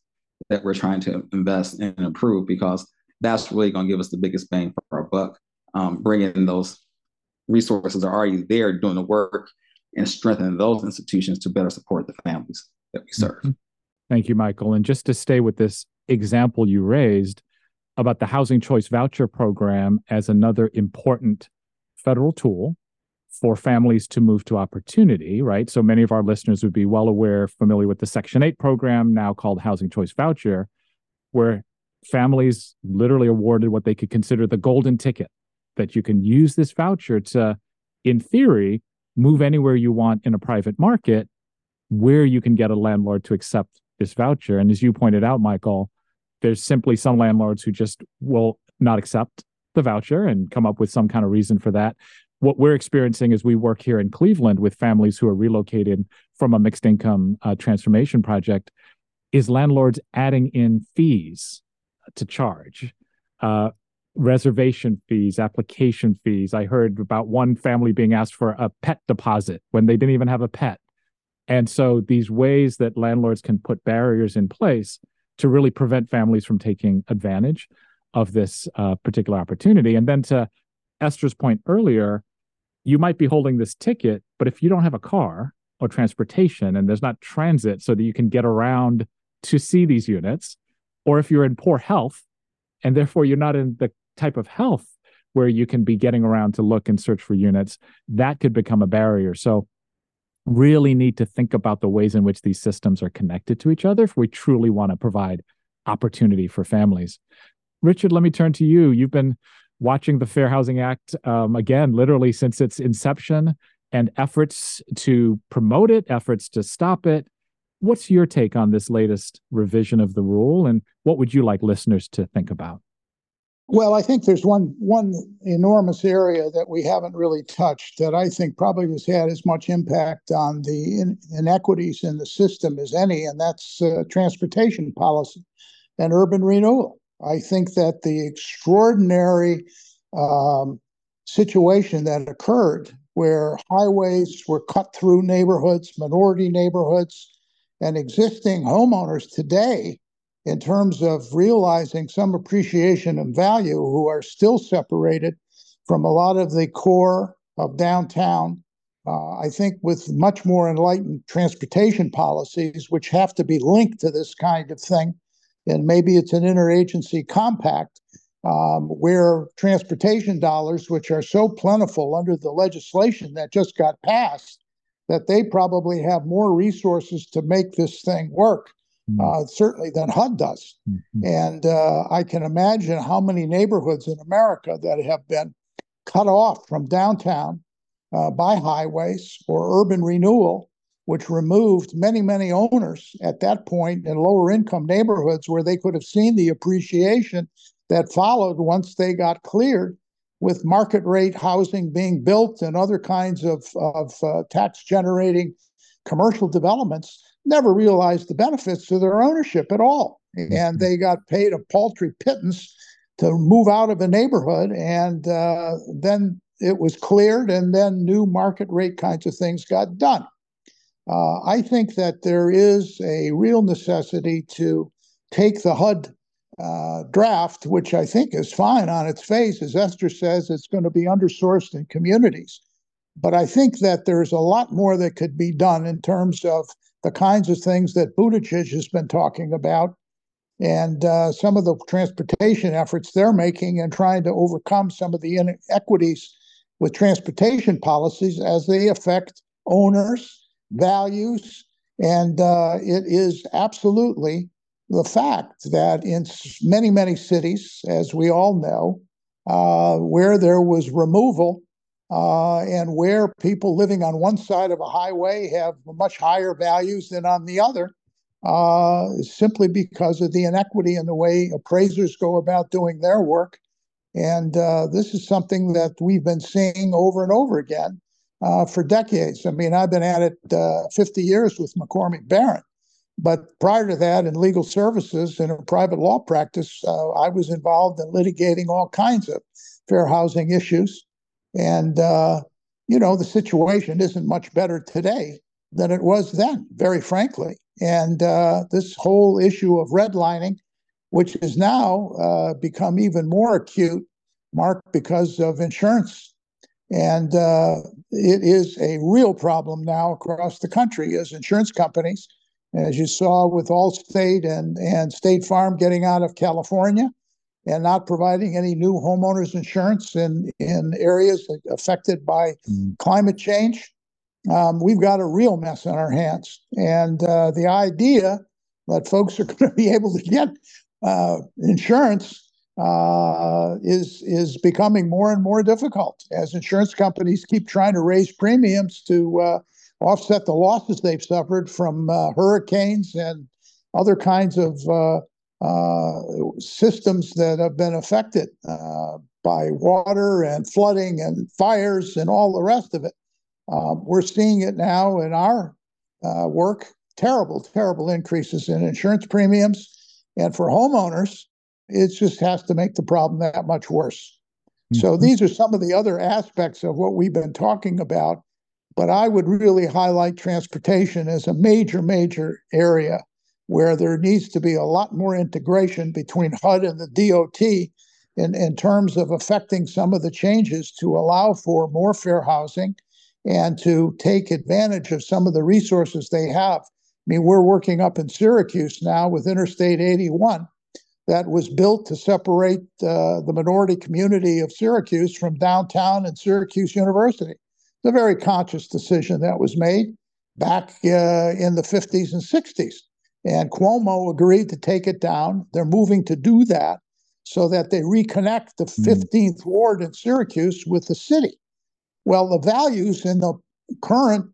that we're trying to invest and improve because that's really going to give us the biggest bang for our buck. Um, bringing those resources are already there doing the work and strengthening those institutions to better support the families that we serve. Mm-hmm. Thank you, Michael. And just to stay with this example you raised about the Housing Choice Voucher Program as another important federal tool for families to move to opportunity, right? So many of our listeners would be well aware, familiar with the Section 8 program, now called Housing Choice Voucher, where families literally awarded what they could consider the golden ticket that you can use this voucher to, in theory, move anywhere you want in a private market where you can get a landlord to accept this voucher. And as you pointed out, Michael, there's simply some landlords who just will not accept the voucher and come up with some kind of reason for that. What we're experiencing as we work here in Cleveland with families who are relocated from a mixed income uh, transformation project is landlords adding in fees to charge. Uh, reservation fees, application fees. I heard about one family being asked for a pet deposit when they didn't even have a pet. And so these ways that landlords can put barriers in place to really prevent families from taking advantage of this uh, particular opportunity. And then to Esther's point earlier, you might be holding this ticket, but if you don't have a car or transportation and there's not transit so that you can get around to see these units, or if you're in poor health and therefore you're not in the type of health where you can be getting around to look and search for units, that could become a barrier. So, really need to think about the ways in which these systems are connected to each other if we truly want to provide opportunity for families. Richard, let me turn to you. You've been watching the Fair Housing Act um, again, literally since its inception, and efforts to promote it, efforts to stop it. What's your take on this latest revision of the rule, and what would you like listeners to think about? Well, I think there's one one enormous area that we haven't really touched that I think probably has had as much impact on the in, inequities in the system as any, and that's uh, transportation policy and urban renewal. I think that the extraordinary um, situation that occurred where highways were cut through neighborhoods, minority neighborhoods, and existing homeowners today, in terms of realizing some appreciation and value, who are still separated from a lot of the core of downtown. Uh, I think with much more enlightened transportation policies, which have to be linked to this kind of thing, and maybe it's an interagency compact um, where transportation dollars, which are so plentiful under the legislation that just got passed, that they probably have more resources to make this thing work mm-hmm. uh, certainly than HUD does. Mm-hmm. And uh, I can imagine how many neighborhoods in America that have been cut off from downtown uh, by highways or urban renewal, which removed many, many owners at that point in lower income neighborhoods where they could have seen the appreciation that followed once they got cleared with market rate housing being built and other kinds of, of uh, tax generating commercial developments never realized the benefits to their ownership at all. And mm-hmm. they got paid a paltry pittance to move out of a neighborhood. And uh, then it was cleared, and then new market rate kinds of things got done. Uh, I think that there is a real necessity to take the HUD uh, draft, which I think is fine on its face. As Esther says, it's going to be undersourced in communities. But I think that there's a lot more that could be done in terms of the kinds of things that Buttigieg has been talking about and uh, some of the transportation efforts they're making and trying to overcome some of the inequities with transportation policies as they affect owners, values, and uh, it is absolutely the fact that in many, many cities, as we all know, uh, where there was removal uh, and where people living on one side of a highway have much higher values than on the other, uh, simply because of the inequity in the way appraisers go about doing their work. And uh, this is something that we've been seeing over and over again uh, for decades. I mean, I've been at it uh, 50 years with McCormick Baron. But prior to that, in legal services and in private law practice, uh, I was involved in litigating all kinds of fair housing issues. And, uh, you know, the situation isn't much better today than it was then, very frankly. And uh, this whole issue of redlining, which has now uh, become even more acute, Mark, because of insurance. And uh, it is a real problem now across the country as insurance companies as you saw with Allstate and, and State Farm getting out of California and not providing any new homeowners insurance in, in areas affected by mm. climate change. Um, we've got a real mess on our hands. And uh, the idea that folks are going to be able to get uh, insurance uh, is is becoming more and more difficult as insurance companies keep trying to raise premiums to uh, offset the losses they've suffered from uh, hurricanes and other kinds of uh, uh, systems that have been affected uh, by water and flooding and fires and all the rest of it. Um, we're seeing it now in our work terrible, terrible increases in insurance premiums. And for homeowners, it just has to make the problem that much worse. Mm-hmm. So these are some of the other aspects of what we've been talking about but I would really highlight transportation as a major, major area where there needs to be a lot more integration between HUD and the DOT in, in terms of affecting some of the changes to allow for more fair housing and to take advantage of some of the resources they have. I mean, we're working up in Syracuse now with Interstate 81 that was built to separate uh, the minority community of Syracuse from downtown and Syracuse University It's a very conscious decision that was made back uh, in the 50s and 60s. And Cuomo agreed to take it down. They're moving to do that so that they reconnect the 15th mm. Ward in Syracuse with the city. Well, the values in the current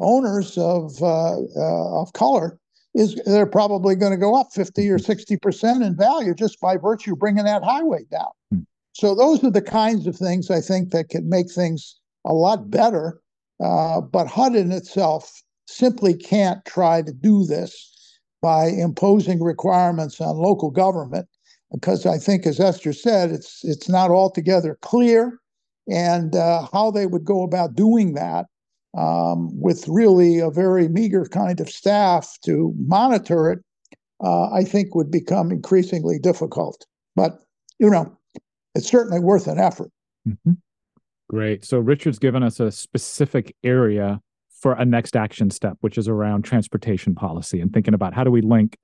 owners of uh, uh, of color is they're probably going to go up 50 or 60 percent in value just by virtue of bringing that highway down. Mm. So those are the kinds of things I think that can make things a lot better. Uh, but HUD in itself simply can't try to do this by imposing requirements on local government because I think, as Esther said, it's it's not altogether clear, and uh, how they would go about doing that um, with really a very meager kind of staff to monitor it, uh, I think would become increasingly difficult. But you know, it's certainly worth an effort. Mm-hmm. Great. So Richard's given us a specific area for a next action step, which is around transportation policy and thinking about how do we link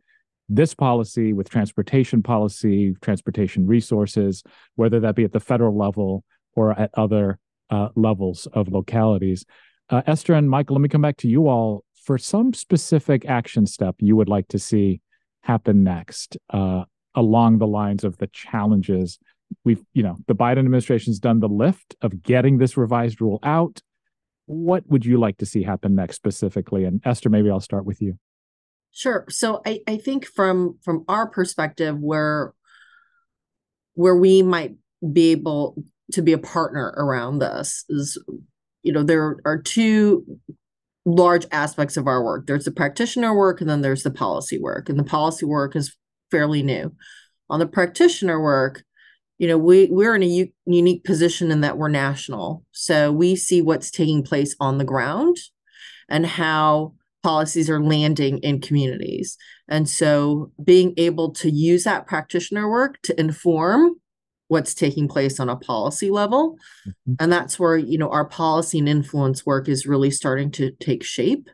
this policy with transportation policy, transportation resources, whether that be at the federal level or at other uh, levels of localities. Uh, Esther and Michael, let me come back to you all. For some specific action step you would like to see happen next uh, along the lines of the challenges we've you know the biden administration's done the lift of getting this revised rule out. What would you like to see happen next specifically? And esther maybe i'll start with you. Sure. So i, I think from from our perspective where where we might be able to be a partner around this is you know there are two large aspects of our work. There's the practitioner work and then there's the policy work. And the policy work is fairly new. On the practitioner work you know we we're in a u- unique position in that we're national. So we see what's taking place on the ground and how policies are landing in communities. And so being able to use that practitioner work to inform what's taking place on a policy level mm-hmm. and that's where you know our policy and influence work is really starting to take shape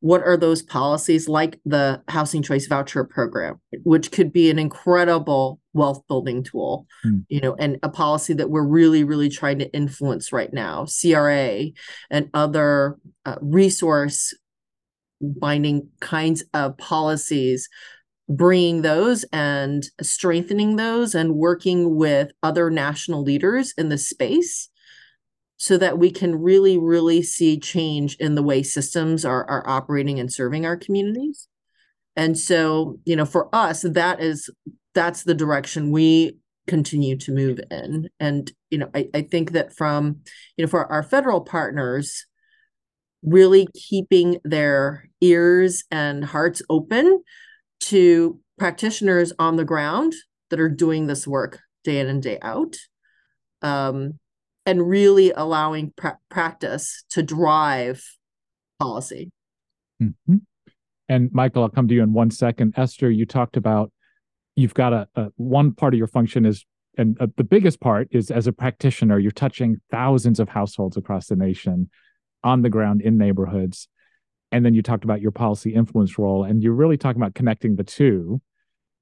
what are those policies like the housing choice voucher program which could be an incredible wealth building tool mm. you know and a policy that we're really really trying to influence right now cra and other uh, resource binding kinds of policies bringing those and strengthening those and working with other national leaders in the space so that we can really really see change in the way systems are, are operating and serving our communities. And so you know for us that is that's the direction we continue to move in. And you know I, I think that from you know for our federal partners really keeping their ears and hearts open to practitioners on the ground that are doing this work day in and day out um, and really allowing pra- practice to drive policy. Mm-hmm. and michael i'll come to you in one second. Esther you talked about you've got a, a one part of your function is and uh, the biggest part is as a practitioner you're touching thousands of households across the nation on the ground in neighborhoods and then you talked about your policy influence role and you're really talking about connecting the two.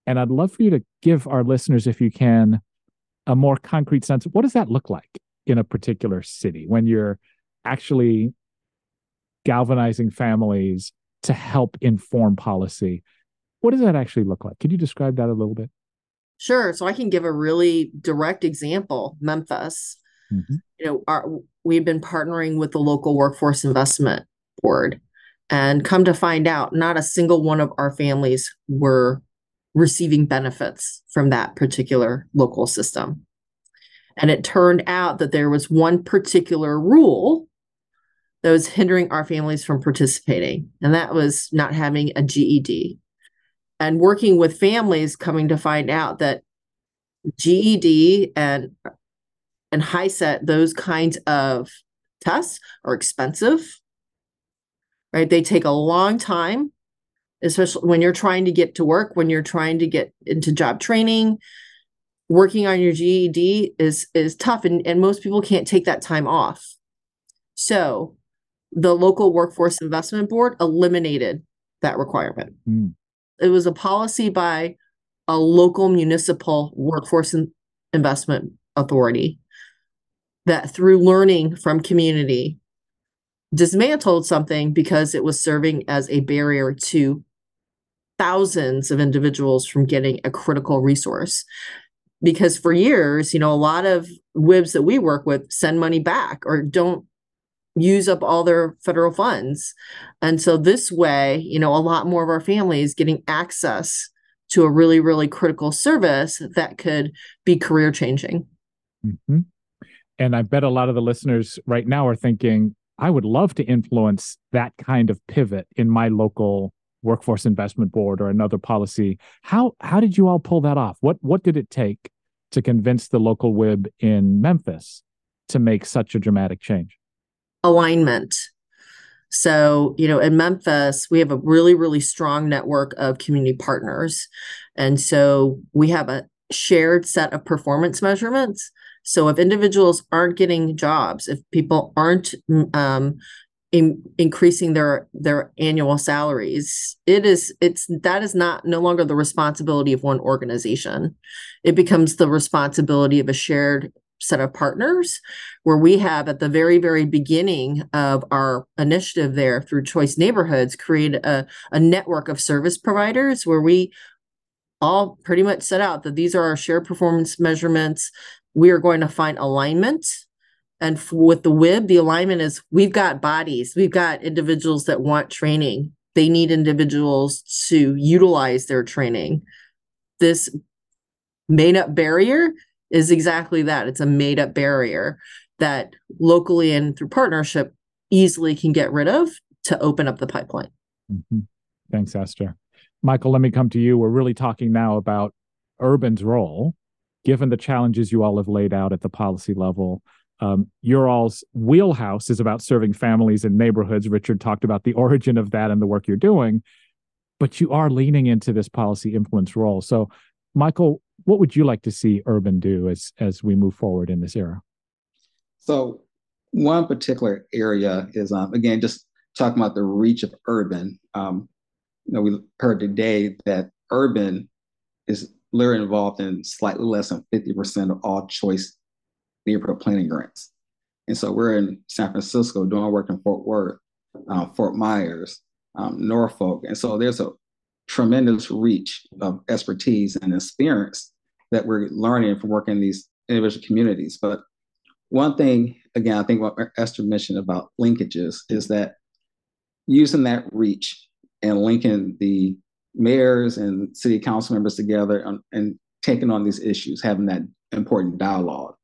And i'd love for you to give our listeners if you can a more concrete sense of what does that look like in a particular city when you're actually galvanizing families to help inform policy? What does that actually look like? Could you describe that a little bit? Sure. So i can give a really direct example memphis. Mm-hmm. you know our, we've been partnering with the local workforce investment board and come to find out, not a single one of our families were receiving benefits from that particular local system. And it turned out that there was one particular rule that was hindering our families from participating, and that was not having a GED. And working with families, coming to find out that GED and and HiSET, those kinds of tests are expensive right? They take a long time, especially when you're trying to get to work, when you're trying to get into job training. Working on your GED is is tough, and, and most people can't take that time off. So, the local workforce investment board eliminated that requirement. Mm. It was a policy by a local municipal workforce investment authority that through learning from community dismantled something because it was serving as a barrier to thousands of individuals from getting a critical resource. Because for years you know a lot of WIBs that we work with send money back or don't use up all their federal funds. And so this way you know a lot more of our families getting access to a really really critical service that could be career changing. Mm-hmm. and i bet a lot of the listeners right now are thinking I would love to influence that kind of pivot in my local workforce investment board or another policy. How how did you all pull that off? What what did it take to convince the local WIB in Memphis to make such a dramatic change? Alignment. So, you know, in Memphis, we have a really, really strong network of community partners. And so we have a shared set of performance measurements so if individuals aren't getting jobs, if people aren't um, in, increasing their their annual salaries, it is it's that is not no longer the responsibility of one organization. It becomes the responsibility of a shared set of partners where we have at the very very beginning of our initiative there through choice neighborhoods create a, a network of service providers where we all pretty much set out that these are our shared performance measurements. We are going to find alignment. And with the WIB, the alignment is we've got bodies, we've got individuals that want training. They need individuals to utilize their training. This made up barrier is exactly that it's a made up barrier that locally and through partnership easily can get rid of to open up the pipeline. Mm-hmm. Thanks, Esther. Michael, let me come to you. We're really talking now about urban's role, given the challenges you all have laid out at the policy level. Um, your all's wheelhouse is about serving families and neighborhoods. Richard talked about the origin of that and the work you're doing, but you are leaning into this policy influence role. So, Michael, what would you like to see urban do as as we move forward in this era? So, one particular area is um, again just talking about the reach of urban. Um, you know, we heard today that urban is literally involved in slightly less than 50% of all choice neighborhood planning grants. And so we're in San Francisco doing work in Fort Worth, um, Fort Myers, um, Norfolk. And so there's a tremendous reach of expertise and experience that we're learning from working in these individual communities. But one thing, again, I think what Esther mentioned about linkages is that using that reach and linking the mayors and city council members together and, and taking on these issues, having that important dialogue.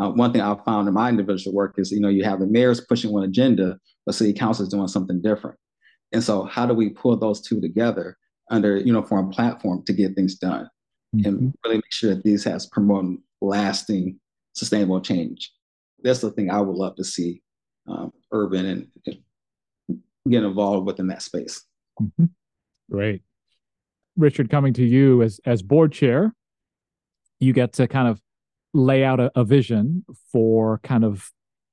Uh, one thing I've found in my individual work is, you know, you have the mayors pushing one agenda, but city council is doing something different. And so, how do we pull those two together under uniform platform to get things done, mm-hmm. and really make sure that these has promoting lasting, sustainable change? That's the thing I would love to see um, urban and, and get involved within that space. Mm-hmm. Great. Richard, coming to you as as board chair, you get to kind of lay out a, a vision for kind of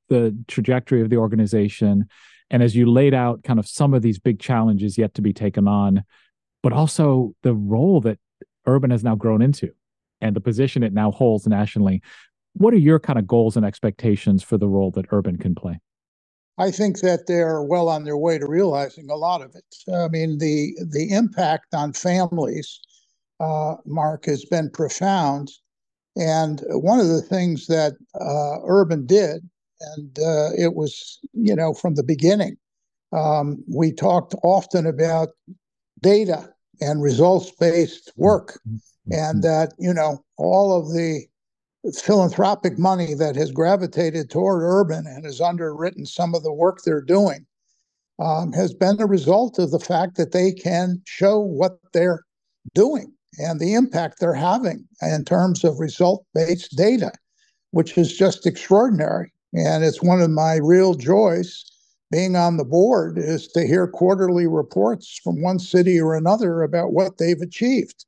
the trajectory of the organization. And as you laid out kind of some of these big challenges yet to be taken on, but also the role that urban has now grown into and the position it now holds nationally. What are your kind of goals and expectations for the role that urban can play? I think that they're well on their way to realizing a lot of it. I mean, the the impact on families, uh, Mark, has been profound. And one of the things that uh, Urban did, and uh, it was, you know, from the beginning, um, we talked often about data and results based work, mm-hmm. and that, you know, all of the philanthropic money that has gravitated toward urban and has underwritten some of the work they're doing um, has been a result of the fact that they can show what they're doing and the impact they're having in terms of result based data, which is just extraordinary. And it's one of my real joys being on the board is to hear quarterly reports from one city or another about what they've achieved.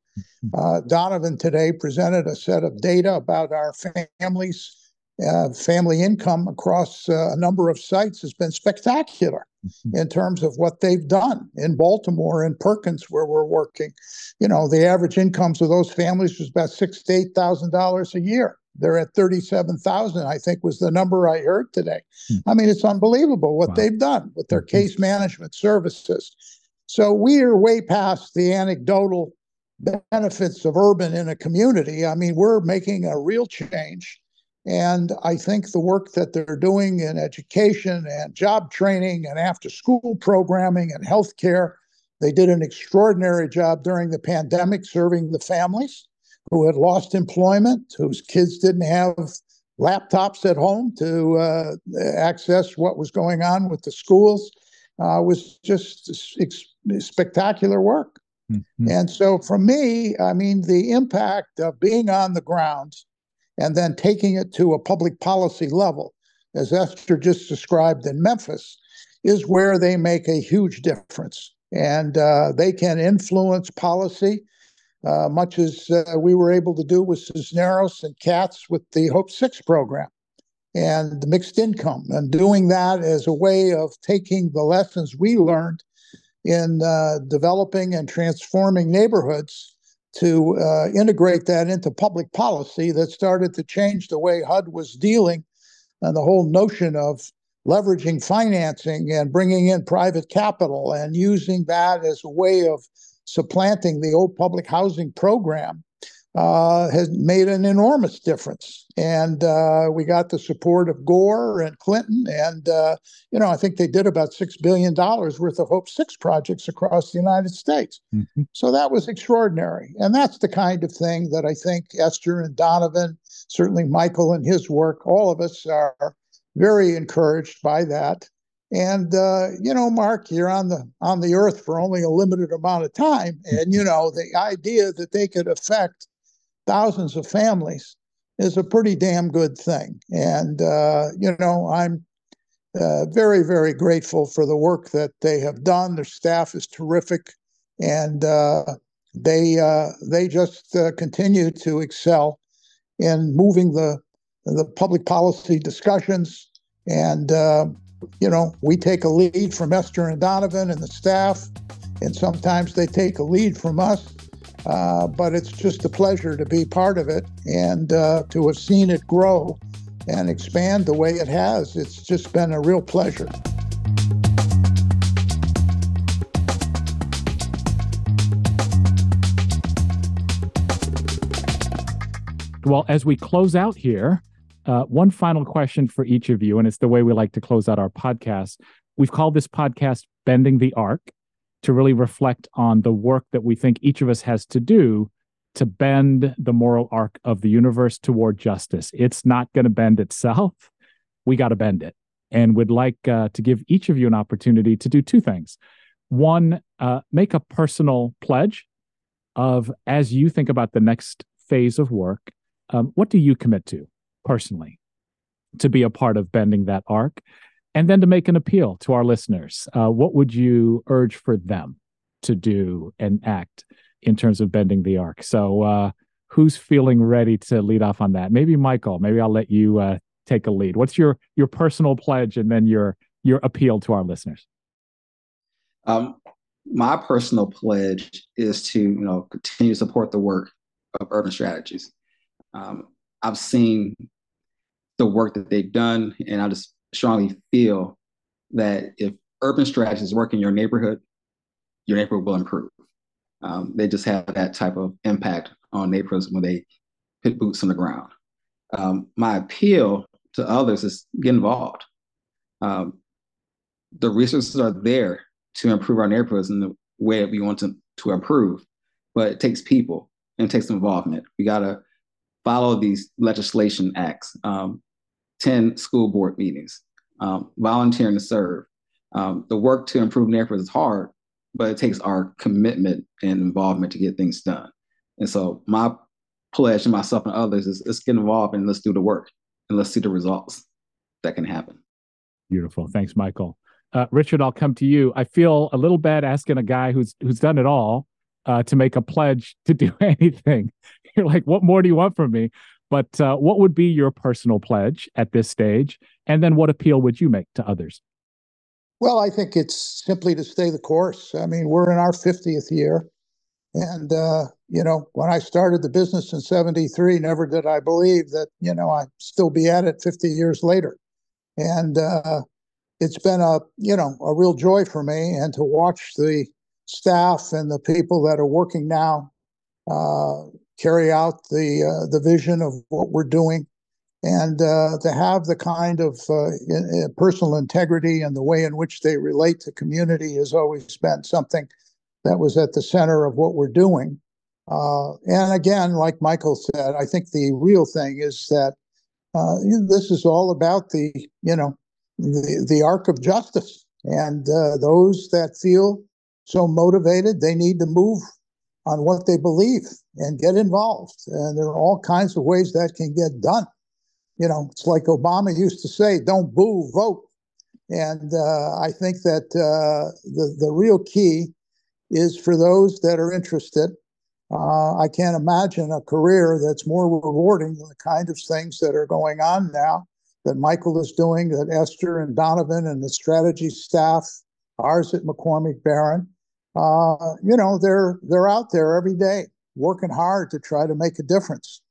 Uh, Donovan today presented a set of data about our families. Uh, family income across uh, a number of sites has been spectacular. Mm-hmm. in terms of what they've done in Baltimore and Perkins, where we're working. You know, the average incomes of those families was about six to eight thousand dollars a year. They're at thirty-seven thousand, I think, was the number I heard today. Mm-hmm. I mean, it's unbelievable what wow. they've done with their mm-hmm. case management services. So we are way past the anecdotal benefits of urban in a community. I mean, we're making a real change and I think the work that they're doing in education and job training and after school programming and healthcare, they did an extraordinary job during the pandemic serving the families who had lost employment, whose kids didn't have laptops at home to uh, access what was going on with the schools. Uh, was just spectacular work. Mm-hmm. And so, for me, I mean, the impact of being on the ground and then taking it to a public policy level, as Esther just described in Memphis, is where they make a huge difference. And uh, they can influence policy, uh, much as uh, we were able to do with Cisneros and Katz with the Hope 6 program and the mixed income, and doing that as a way of taking the lessons we learned in uh, developing and transforming neighborhoods to uh, integrate that into public policy that started to change the way HUD was dealing and the whole notion of leveraging financing and bringing in private capital and using that as a way of supplanting the old public housing program uh, has made an enormous difference. And uh, we got the support of Gore and Clinton. And, uh, you know, I think they did about $6 billion worth of Hope 6 projects across the United States. Mm-hmm. So that was extraordinary. And that's the kind of thing that I think Esther and Donovan, certainly Michael and his work, all of us are very encouraged by that. And uh, you know, Mark, you're on the on the earth for only a limited amount of time, and you know the idea that they could affect thousands of families is a pretty damn good thing. And, uh, you know, I'm uh, very, very grateful for the work that they have done. Their staff is terrific. And uh, they uh, they just uh, continue to excel in moving the the public policy discussions. And uh, you know, we take a lead from Esther and Donovan and the staff, and sometimes they take a lead from us. Uh, but it's just a pleasure to be part of it and uh, to have seen it grow and expand the way it has. It's just been a real pleasure. Well, as we close out here, uh, one final question for each of you, and it's the way we like to close out our podcast. We've called this podcast Bending the Arc to really reflect on the work that we think each of us has to do to bend the moral arc of the universe toward justice. It's not going to bend itself. We got to bend it. And we'd like uh, to give each of you an opportunity to do two things. One, uh, make a personal pledge of as you think about the next phase of work, um, what do you commit to personally to be a part of bending that arc? And then to make an appeal to our listeners. Uh, what would you urge for them to do and act in terms of bending the arc? So, uh, who's feeling ready to lead off on that? Maybe Michael. Maybe I'll let you uh, take a lead. What's your your personal pledge, and then your your appeal to our listeners? Um, my personal pledge is to you know continue to support the work of Urban Strategies. Um, I've seen the work that they've done, and I just strongly feel that if urban strategies work in your neighborhood, your neighborhood will improve. Um, they just have that type of impact on neighborhoods when they put boots on the ground. Um, my appeal to others is get involved. Um, the resources are there to improve our neighborhoods in the way that we want to, to improve, but it takes people and it takes involvement. We got to follow these legislation acts. Um, 10 school board meetings, um, volunteering to serve. Um, the work to improve neighborhoods is hard, but it takes our commitment and involvement to get things done. And so my pledge to myself and others is let's get involved and let's do the work and let's see the results that can happen. Beautiful. Thanks, Michael. Uh, Richard, I'll come to you. I feel a little bad asking a guy who's who's done it all uh, to make a pledge to do anything. You're like, what more do you want from me? But uh, what would be your personal pledge at this stage? And then what appeal would you make to others? Well, I think it's simply to stay the course. I mean, we're in our 50th year. And, uh, you know, when I started the business in 73, never did I believe that, you know, I'd still be at it 50 years later. And uh, it's been a, you know, a real joy for me and to watch the staff and the people that are working now uh, carry out the uh, the vision of what we're doing, and uh, to have the kind of uh, personal integrity and the way in which they relate to community has always been something that was at the center of what we're doing. Uh, and again, like Michael said, I think the real thing is that uh, this is all about the you know the the arc of justice, and uh, those that feel so motivated, they need to move on what they believe and get involved. And there are all kinds of ways that can get done. You know, it's like Obama used to say, don't boo, vote. And uh, I think that uh, the, the real key is for those that are interested. Uh, I can't imagine a career that's more rewarding than the kind of things that are going on now that Michael is doing, that Esther and Donovan and the strategy staff, ours at McCormick Baron, uh, you know, they're they're out there every day working hard to try to make a difference,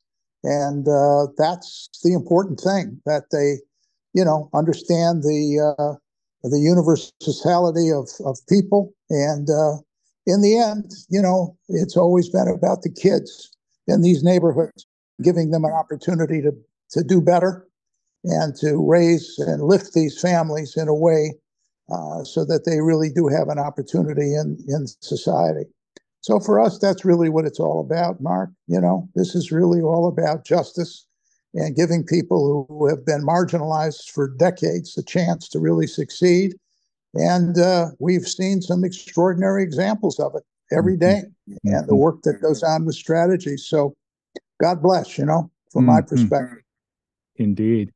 and uh, that's the important thing that they, you know, understand the uh, the universality of of people. And uh, in the end, you know, it's always been about the kids in these neighborhoods, giving them an opportunity to, to do better and to raise and lift these families in a way uh, so that they really do have an opportunity in, in society. So for us, that's really what it's all about, Mark. You know, this is really all about justice and giving people who have been marginalized for decades a chance to really succeed. And uh, we've seen some extraordinary examples of it every mm-hmm. mm-hmm. and the work that goes on with strategy. So God bless, you know, from mm-hmm. my perspective. Indeed.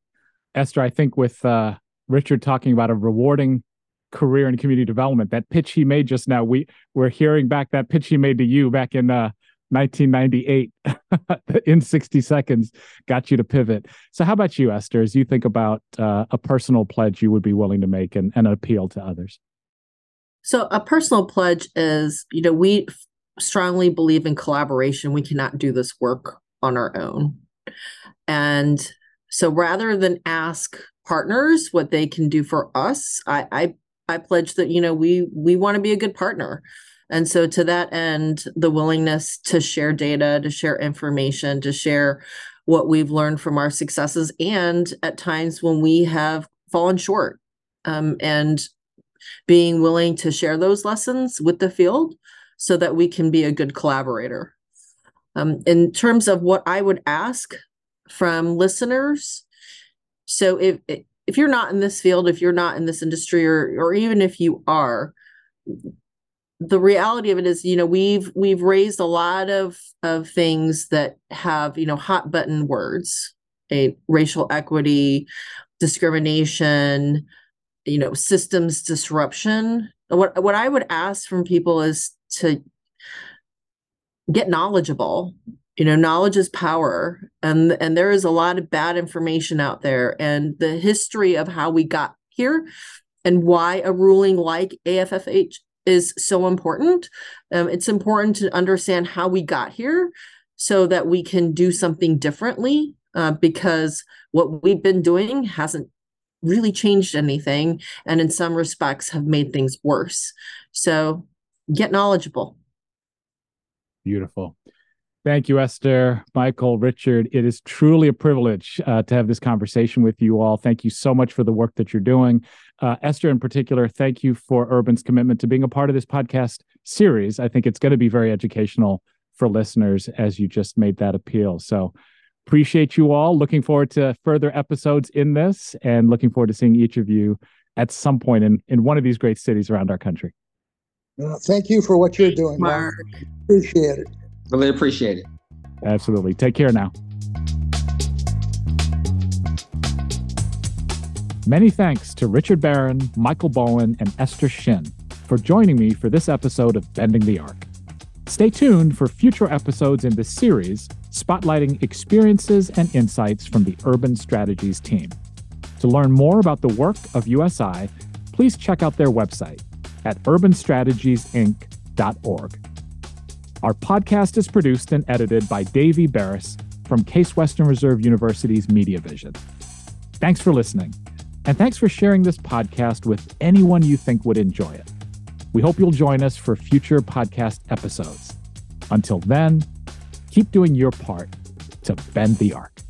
Esther, I think with uh, Richard talking about a rewarding career in community development, that pitch he made just now, we we're hearing back that pitch he made to you back in uh, 1998 in 60 seconds got you to pivot. So, how about you, Esther, as you think about uh, a personal pledge you would be willing to make and, and an appeal to others? So, a personal pledge is, you know, we strongly believe in collaboration. We cannot do this work on our own. And so rather than ask partners what they can do for us, I I, I pledge that you know we we want to be a good partner. And so to that end, the willingness to share data, to share information, to share what we've learned from our successes and at times when we have fallen short um, and being willing to share those lessons with the field so that we can be a good collaborator. Um, in terms of what I would ask from listeners. So if if you're not in this field, if you're not in this industry, or or even if you are, the reality of it is, you know, we've we've raised a lot of of things that have you know hot button words, a racial equity, discrimination, you know, systems disruption. What what I would ask from people is to get knowledgeable you know knowledge is power and and there is a lot of bad information out there and the history of how we got here and why a ruling like AFFH is so important um, it's important to understand how we got here so that we can do something differently uh, because what we've been doing hasn't really changed anything and in some respects have made things worse. So get knowledgeable. Beautiful Thank you, Esther, Michael, Richard. It is truly a privilege uh, to have this conversation with you all. Thank you so much for the work that you're doing. Uh, Esther, in particular, thank you for Urban's commitment to being a part of this podcast series. I think it's going to be very educational for listeners as you just made that appeal. So appreciate you all. Looking forward to further episodes in this and looking forward to seeing each of you at some point in, in one of these great cities around our country. Uh, thank you for what you're doing, Mark. Mark. Appreciate it. Really appreciate it. Absolutely. Take care now. Many thanks to Richard Baron, Michael Bowen, and Esther Shin for joining me for this episode of Bending the Arc. Stay tuned for future episodes in this series, spotlighting experiences and insights from the Urban Strategies team. To learn more about the work of USI, please check out their website at urbanstrategiesinc.org. Our podcast is produced and edited by Davey Barris from Case Western Reserve University's Media Vision. Thanks for listening, and thanks for sharing this podcast with anyone you think would enjoy it. We hope you'll join us for future podcast episodes. Until then, keep doing your part to bend the arc.